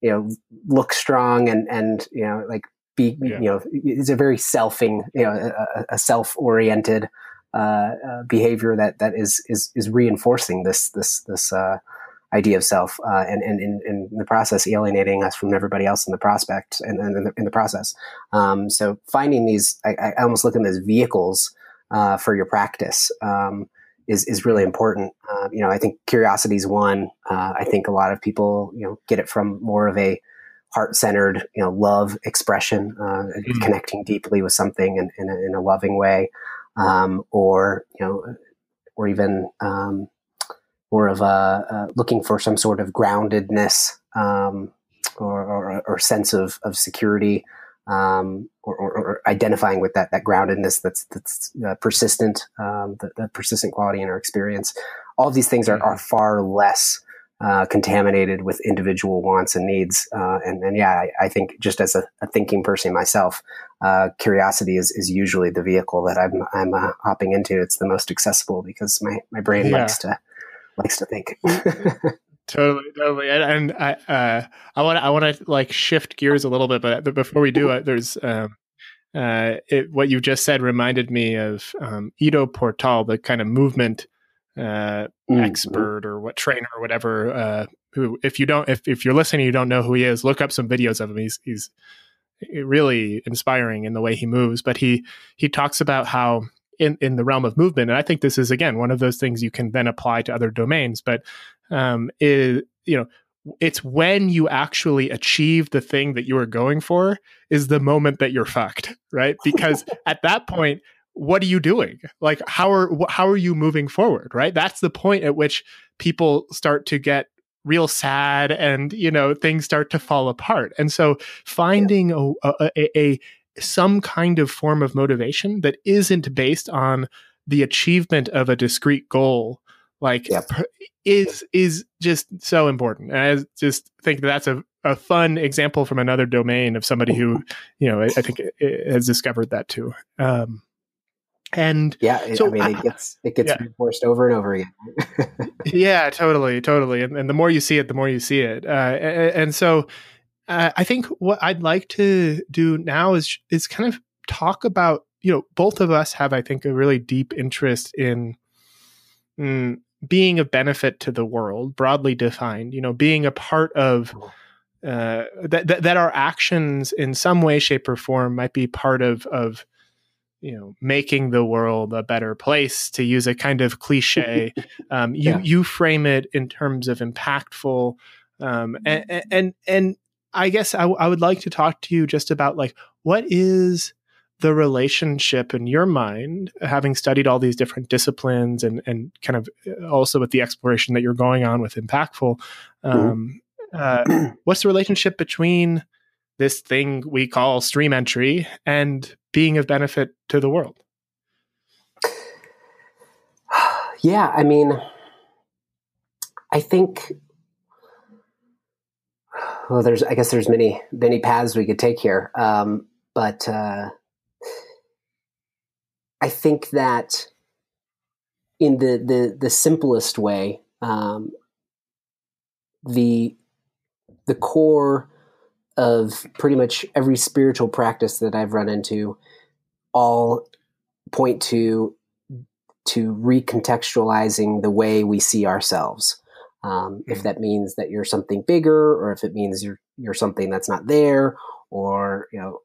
you know look strong and and you know like be yeah. you know it's a very selfing you know a, a self-oriented uh, uh, behavior that that is is is reinforcing this this this uh, idea of self uh, and and in, in, the process alienating us from everybody else in the prospect and, and in, the, in the process. Um, so finding these I, I, almost look at them as vehicles uh, for your practice um, is is really important. Uh, you know I think curiosity is one. I think a lot of people you know get it from more of a heart centered, you know, love expression, uh, mm-hmm. connecting deeply with something in, in, a, in a loving way, um, or you know, or even um, more of a uh, looking for some sort of groundedness um, or, or, or, sense of, of security. Um, or, or, or, identifying with that that groundedness that's that's uh, persistent, um, the, the, persistent quality in our experience. All of these things are, are mm-hmm. far less uh, contaminated with individual wants and needs. Uh, and, and, yeah, I, I, think just as a, a thinking person myself, uh, curiosity is, is usually the vehicle that I'm, I'm uh, hopping into. It's the most accessible because my, my brain yeah. likes to likes to think. totally, totally. And, and I uh, I want I want to like shift gears a little bit, but, before we do it, there's um, uh, it, what you just said reminded me of um, Ido Portal, the kind of movement uh, mm-hmm. expert or what trainer or whatever. Uh, who, if you don't, if, if you're listening, you don't know who he is, look up some videos of him. He's he's really inspiring in the way he moves. But he he talks about how in in the realm of movement, and I think this is again one of those things you can then apply to other domains. But um, is you know it's when you actually achieve the thing that you are going for is the moment that you're fucked right because at that point what are you doing? Like how are how are you moving forward right? That's the point at which people start to get real sad and you know things start to fall apart. And so finding yeah. a, a, a, some kind of form of motivation that isn't based on the achievement of a discrete goal like yep. is is just so important. And i just think that that's a, a fun example from another domain of somebody who you know i, I think has discovered that too. Um, and yeah, so I mean, it gets it gets yeah. reinforced over and over again. yeah, totally, totally. And, and the more you see it, the more you see it. Uh, and, and, so, uh, I think what I'd like to do now is is kind of talk about you know both of us have I think a really deep interest in mm, being of benefit to the world, broadly defined. You know, being a part of. Uh, that, that that our actions in some way, shape, or form might be part of of you know making the world a better place to use a kind of cliche um, you yeah. you frame it in terms of impactful um, and, and and i guess I, I would like to talk to you just about like what is the relationship in your mind having studied all these different disciplines and and kind of uh, also with the exploration that you're going on with impactful um, uh, what's the relationship between this thing we call stream entry and being of benefit to the world? Yeah, I mean, I think. Well, there's. I guess there's many many paths we could take here, um, but uh, I think that in the the the simplest way, um, the the core of pretty much every spiritual practice that I've run into all point to to recontextualizing the way we see ourselves. Um, mm-hmm. If hmm. that means that you're something bigger, or if it means you're you're something that's not there, or you know,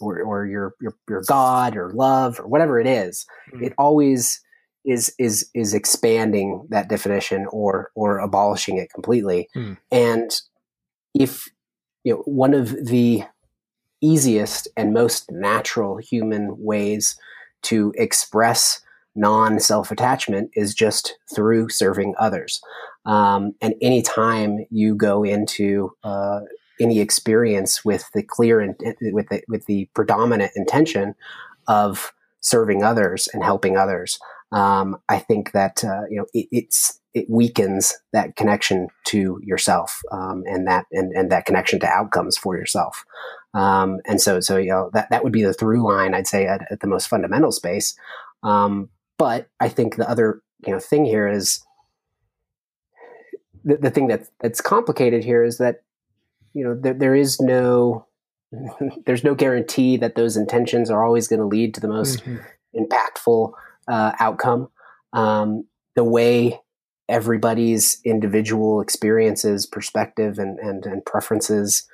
or, or you're, you're you're God or love or whatever it is, mm-hmm. it always is is is expanding that definition or or abolishing it completely. Mm-hmm. And if you know, one of the easiest and most natural human ways to express non self attachment is just through serving others. Um, and anytime you go into uh, any experience with the clear and with the, with the predominant intention of serving others and helping others. Um, I think that uh, you know it, it's it weakens that connection to yourself um, and that and, and that connection to outcomes for yourself. Um, and so so you know that that would be the through line I'd say at, at the most fundamental space. Um, but I think the other you know thing here is the, the thing that that's complicated here is that you know there, there is no there's no guarantee that those intentions are always going to lead to the most mm-hmm. impactful uh, outcome. Um, the way everybody's individual experiences, perspective, and, and, and preferences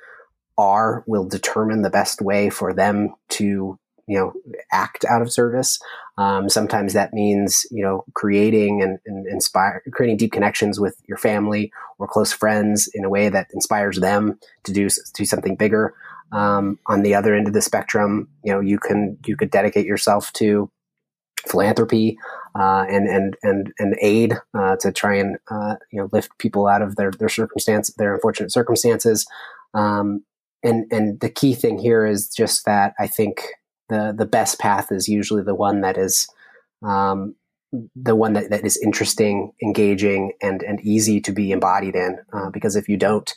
are will determine the best way for them to you know act out of service um, sometimes that means you know creating and, and, inspire creating deep connections with your family or close friends in a way that inspires them to do do something bigger um, on the other end of the spectrum you know you can you could dedicate yourself to philanthropy uh, and and and and aid uh, to try and uh, you know lift people out of their their circumstance their unfortunate circumstances um, and and the key thing here is just that I think the the best path is usually the one that is um, the one that, that is interesting, engaging, and and easy to be embodied in. Uh, because if you don't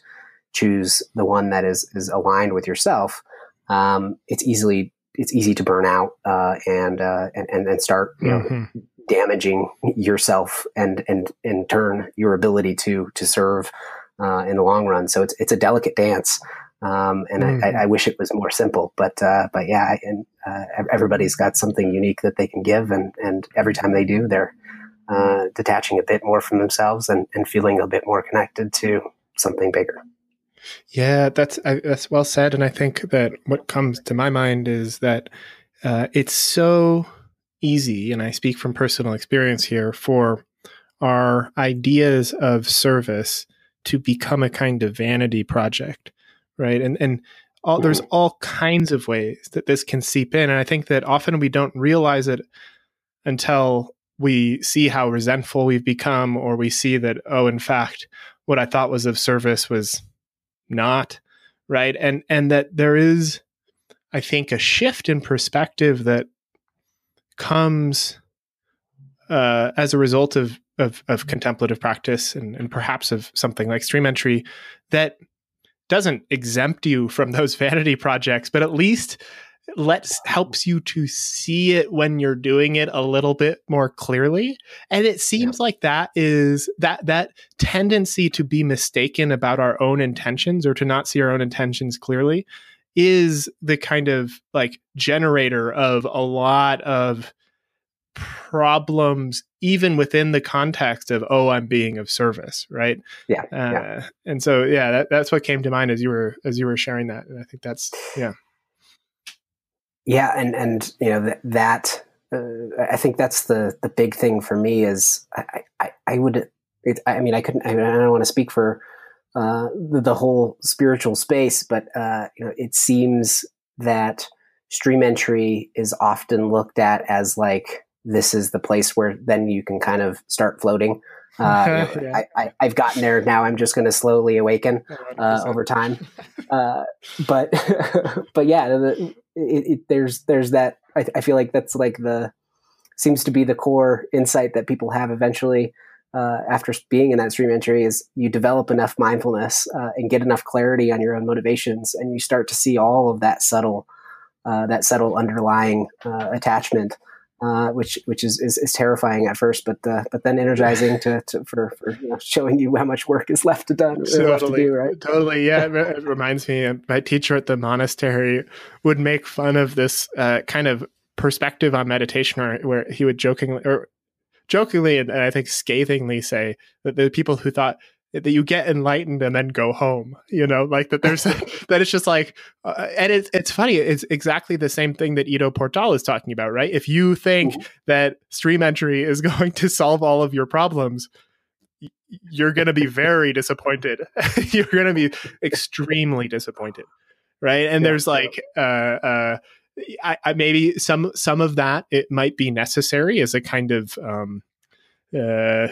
choose the one that is is aligned with yourself, um, it's easily it's easy to burn out uh, and, uh, and and start you know mm-hmm. damaging yourself and and in turn your ability to to serve uh, in the long run. So it's it's a delicate dance. Um, and mm. I, I, wish it was more simple, but uh, but yeah, and uh, everybody's got something unique that they can give, and and every time they do, they're uh, detaching a bit more from themselves and, and feeling a bit more connected to something bigger. Yeah, that's that's well said, and I think that what comes to my mind is that uh, it's so easy, and I speak from personal experience here, for our ideas of service to become a kind of vanity project right? And and all, there's all kinds of ways that this can seep in, and I think that often we don't realize it until we see how resentful we've become, or we see that oh, in fact, what I thought was of service was not right, and and that there is, I think, a shift in perspective that comes uh, as a result of of, of contemplative practice and, and perhaps of something like stream entry that doesn't exempt you from those vanity projects, but at least lets helps you to see it when you're doing it a little bit more clearly. And it seems yeah. like that is that that tendency to be mistaken about our own intentions or to not see our own intentions clearly is the kind of like generator of a lot of problems even within the context of oh i'm being of service right? Yeah, uh, yeah. and so yeah that, that's what came to mind as you were as you were sharing that. And i think that's yeah yeah and and you know that, that uh, i think that's the the big thing for me is i i, I would it, i mean i couldn't i, mean, I don't want to speak for uh, the, the, whole spiritual space but uh, you know it seems that stream entry is often looked at as like this is the place where then you can kind of start floating. Uh, you know, yeah. I, have gotten there now. I'm just going to slowly awaken uh, over time. Uh, but but yeah, the, it, it, there's there's that. I, I, feel like that's like the seems to be the core insight that people have eventually uh, after being in that stream entry is you develop enough mindfulness uh, and get enough clarity on your own motivations, and you start to see all of that subtle uh, that subtle underlying attachment uh, which which is, is, is terrifying at first, but uh, but then energizing to, to for, for you know, showing you how much work is left to done totally, left to do, right? Totally, yeah. it, reminds me, my teacher at the monastery would make fun of this uh, kind of perspective on meditation, where, where he would jokingly or jokingly and, and I think scathingly say that the people who thought that you get enlightened and then go home you know like that there's that it's just like uh, and it's it's funny it's exactly the same thing that Ido Portal is talking about right? If you think mm-hmm. that stream entry is going to solve all of your problems you're going to be very disappointed. You're going to be extremely disappointed right? And yeah, there's like uh uh I, I, maybe some some of that it might be necessary as a kind of um uh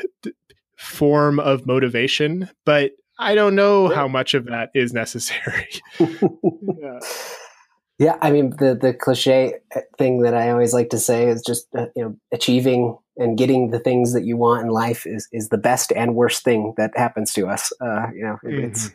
form of motivation, but I don't know how much of that is necessary. yeah. yeah. I mean, the the cliche uh, thing that I always like to say is just uh, you know achieving and getting the things that you want in life is is the best and worst thing that happens to us. Uh, you know, mm-hmm. it's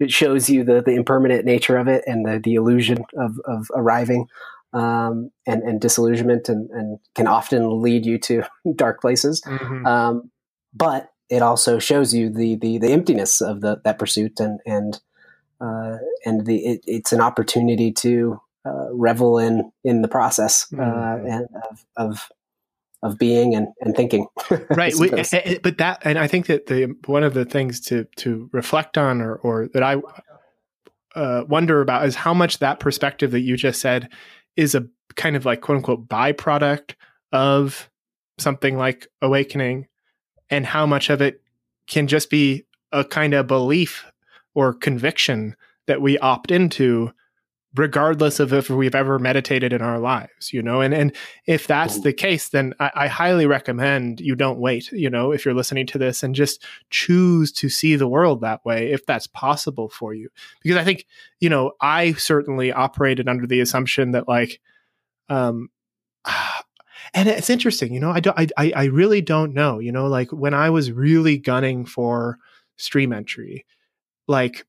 it shows you the the impermanent nature of it and the the illusion of of arriving. Um, and, and disillusionment and, and can often lead you to dark places. Mm-hmm. Um, but it also shows you the the, the emptiness of the that pursuit and and uh, and the it, it's an opportunity to uh, revel in in the process uh, mm-hmm. and of, of of being and, and thinking. right. We, but that, and I think that the, one of the things to, to reflect on or, or that I uh, wonder about is how much that perspective that you just said is a kind of like quote unquote byproduct of something like awakening and how much of it can just be a kind of belief or conviction that we opt into regardless of if we've ever meditated in our lives you know? And and if that's the case then I, I, highly recommend you don't wait you know if you're listening to this and just choose to see the world that way if that's possible for you. Because i think you know i certainly operated under the assumption that like um and it's interesting, you know. I don't, I, I really don't know. You know, like when I was really gunning for stream entry, like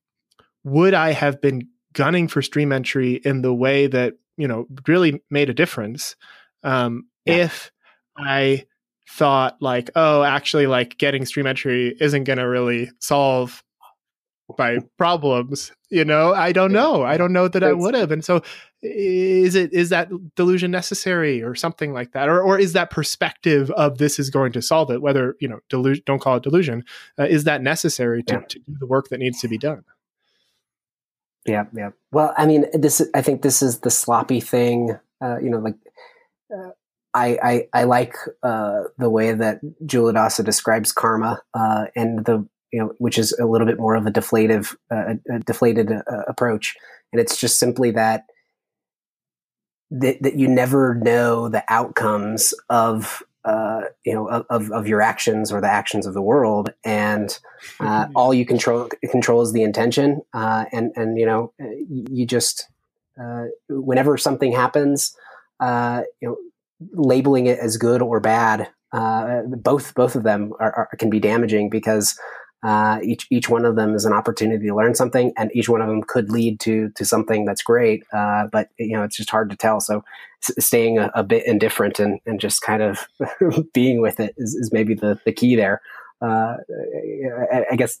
would I have been gunning for stream entry in the way that you know really made a difference um, yeah. if I thought like, oh, actually, like getting stream entry isn't going to really solve my problems you know i don't know i don't know that i would have and so is it is that delusion necessary or something like that? Or or is that perspective of this is going to solve it whether you know delusion don't call it delusion uh, is that necessary to, yeah. to do the work that needs to be done? Yeah yeah. Well i mean this i think this is the sloppy thing uh, you know like uh, I, I, I like uh, the way that Culadasa describes karma uh, and the you know, which is a little bit more of a deflative, uh, a deflated uh, approach, and it's just simply that, that that you never know the outcomes of uh, you know of, of your actions or the actions of the world, and uh, all you control control is the intention, uh, and and you know you just uh, whenever something happens, uh, you know, labeling it as good or bad uh, both both of them are, are, can be damaging because uh, each each one of them is an opportunity to learn something, and each one of them could lead to to something that's great. Uh, but you know, it's just hard to tell. So, s- staying a, a, bit indifferent and, and just kind of being with it is, is maybe the the key there. Uh, I, I, guess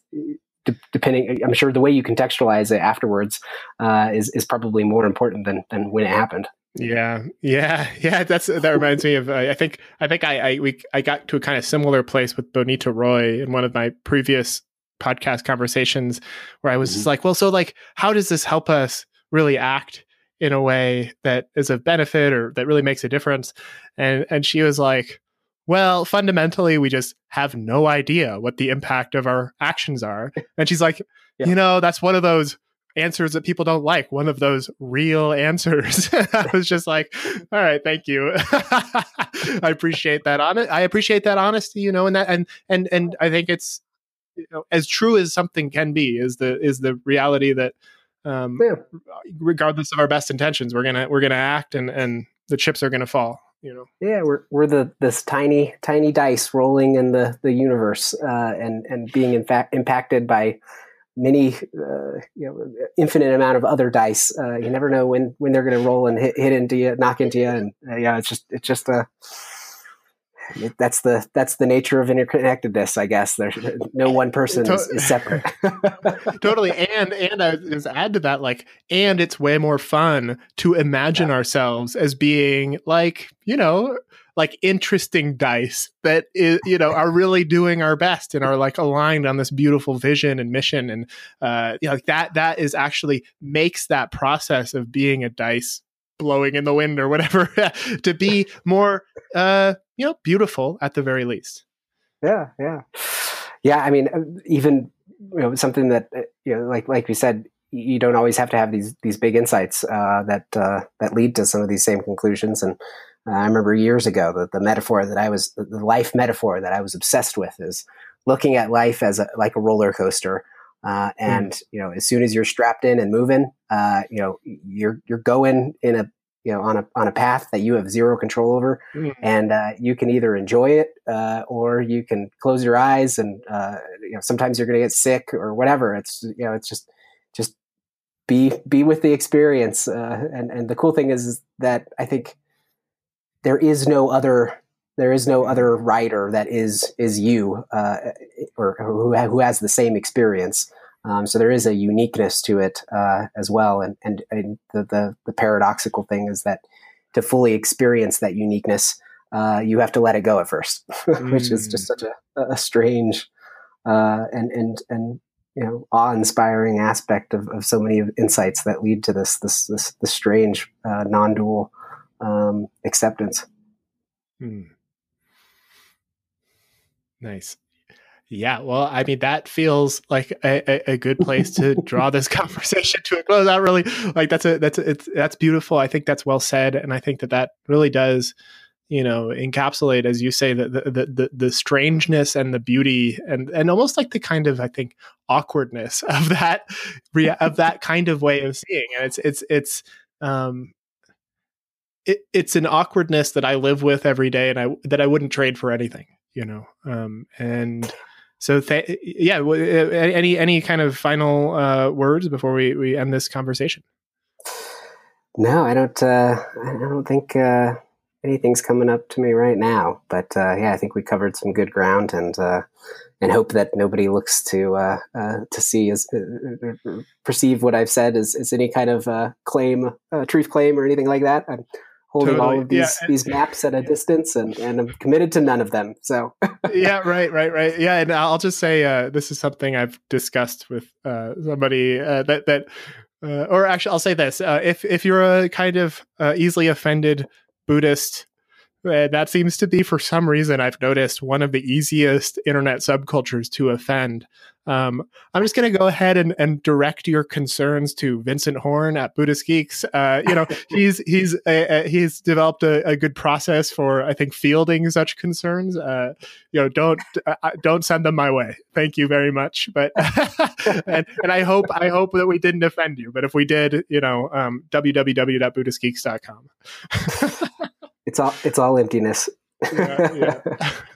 depending, I'm sure the way you contextualize it afterwards uh, is is probably more important than than when it happened. Yeah, yeah, yeah. That's that reminds me of. Uh, I think I think I I we I got to a kind of similar place with Bonnitta Roy in one of my previous podcast conversations, where I was mm-hmm. just like, well, so like, how does this help us really act in a way that is of benefit or that really makes a difference? And and she was like, well, fundamentally, we just have no idea what the impact of our actions are. And she's like, yeah. you know, that's one of those answers that people don't like one of those real answers. I was just like all right thank you. I appreciate that on i appreciate that honesty you know and that and and and i think it's you know as true as something can be is the is the reality that um yeah. regardless of our best intentions we're gonna we're gonna act and and the chips are gonna fall you know? Yeah we're we're the this tiny tiny dice rolling in the the universe uh and and being in fact impacted by many, uh, you know, infinite amount of other dice. Uh, you never know when when they're going to roll and hit, hit into you, knock into you, and uh, yeah, it's just it's just a. Uh, it, that's the that's the nature of interconnectedness, I guess. There's no one person is, is separate. totally, and and I just add to that, like, and it's way more fun to imagine yeah. ourselves as being like, you know, like interesting dice that is, you know are really doing our best and are like aligned on this beautiful vision and mission. And uh you know, like that that is actually makes that process of being a dice blowing in the wind or whatever to be more uh you know beautiful at the very least. Yeah yeah. Yeah i mean even you know something that uh, you know like like we said you don't always have to have these these big insights uh, that uh, that lead to some of these same conclusions. And I remember years ago that the metaphor that I was, the life metaphor that I was obsessed with is looking at life as a, like a roller coaster. Uh, and mm. you know, as soon as you're strapped in and moving, uh, you know, you're you're going in a you know on a on a path that you have zero control over, mm. and uh, you can either enjoy it uh, or you can close your eyes, and uh, you know sometimes you're going to get sick or whatever. It's you know it's just just be be with the experience, uh, and and the cool thing is, is that I think there is no other there is no other rider that is is you uh, or who who has the same experience. Um, so there is a uniqueness to it uh, as well, and and, and the, the, the paradoxical thing is that to fully experience that uniqueness, uh, you have to let it go at first, which mm. is just mm. such a, a strange uh, and and and you know awe-inspiring aspect of, of so many insights that lead to this this this, this strange uh, non-dual um, acceptance. Hmm. Nice. Yeah, well, I mean, that feels like a, a, a good place to draw this conversation to a close. Not really like that's a that's a, it's that's beautiful. I think that's well said, and I think that that really does, you know, encapsulate, as you say, the the the, the strangeness and the beauty, and and almost like the kind of I think awkwardness of that of that kind of way of seeing. And it's it's it's um it, it's an awkwardness that I live with every day, and I that I wouldn't trade for anything, you know. Um, and so, th- yeah, any any kind of final uh, words before we we end this conversation? No, I don't. Uh, I don't think uh, anything's coming up to me right now. But uh, yeah, I think we covered some good ground, and uh, and hope that nobody looks to uh, uh, to see as perceive what I've said as, as any kind of claim, truth claim, or anything like that. I'm, holding totally. all of these yeah. these maps at a distance and, and I'm committed to none of them. So Yeah, right, right, right. Yeah, and I'll just say uh, this is something I've discussed with uh, somebody uh, that that uh, or actually I'll say this. Uh, if if you're a kind of uh, easily offended Buddhist and that seems to be, for some reason, I've noticed one of the easiest internet subcultures to offend. Um, I'm just going to go ahead and, and, direct your concerns to Vincent Horn at Buddhist Geeks. Uh, you know, he's he's a, a, he's developed a, a, good process for I think fielding such concerns. Uh, you know, don't uh, don't send them my way. Thank you very much. But and, and I hope I hope that we didn't offend you. But if we did, you know, um, www.buddhistgeeks.com it's all it's all emptiness. yeah, yeah.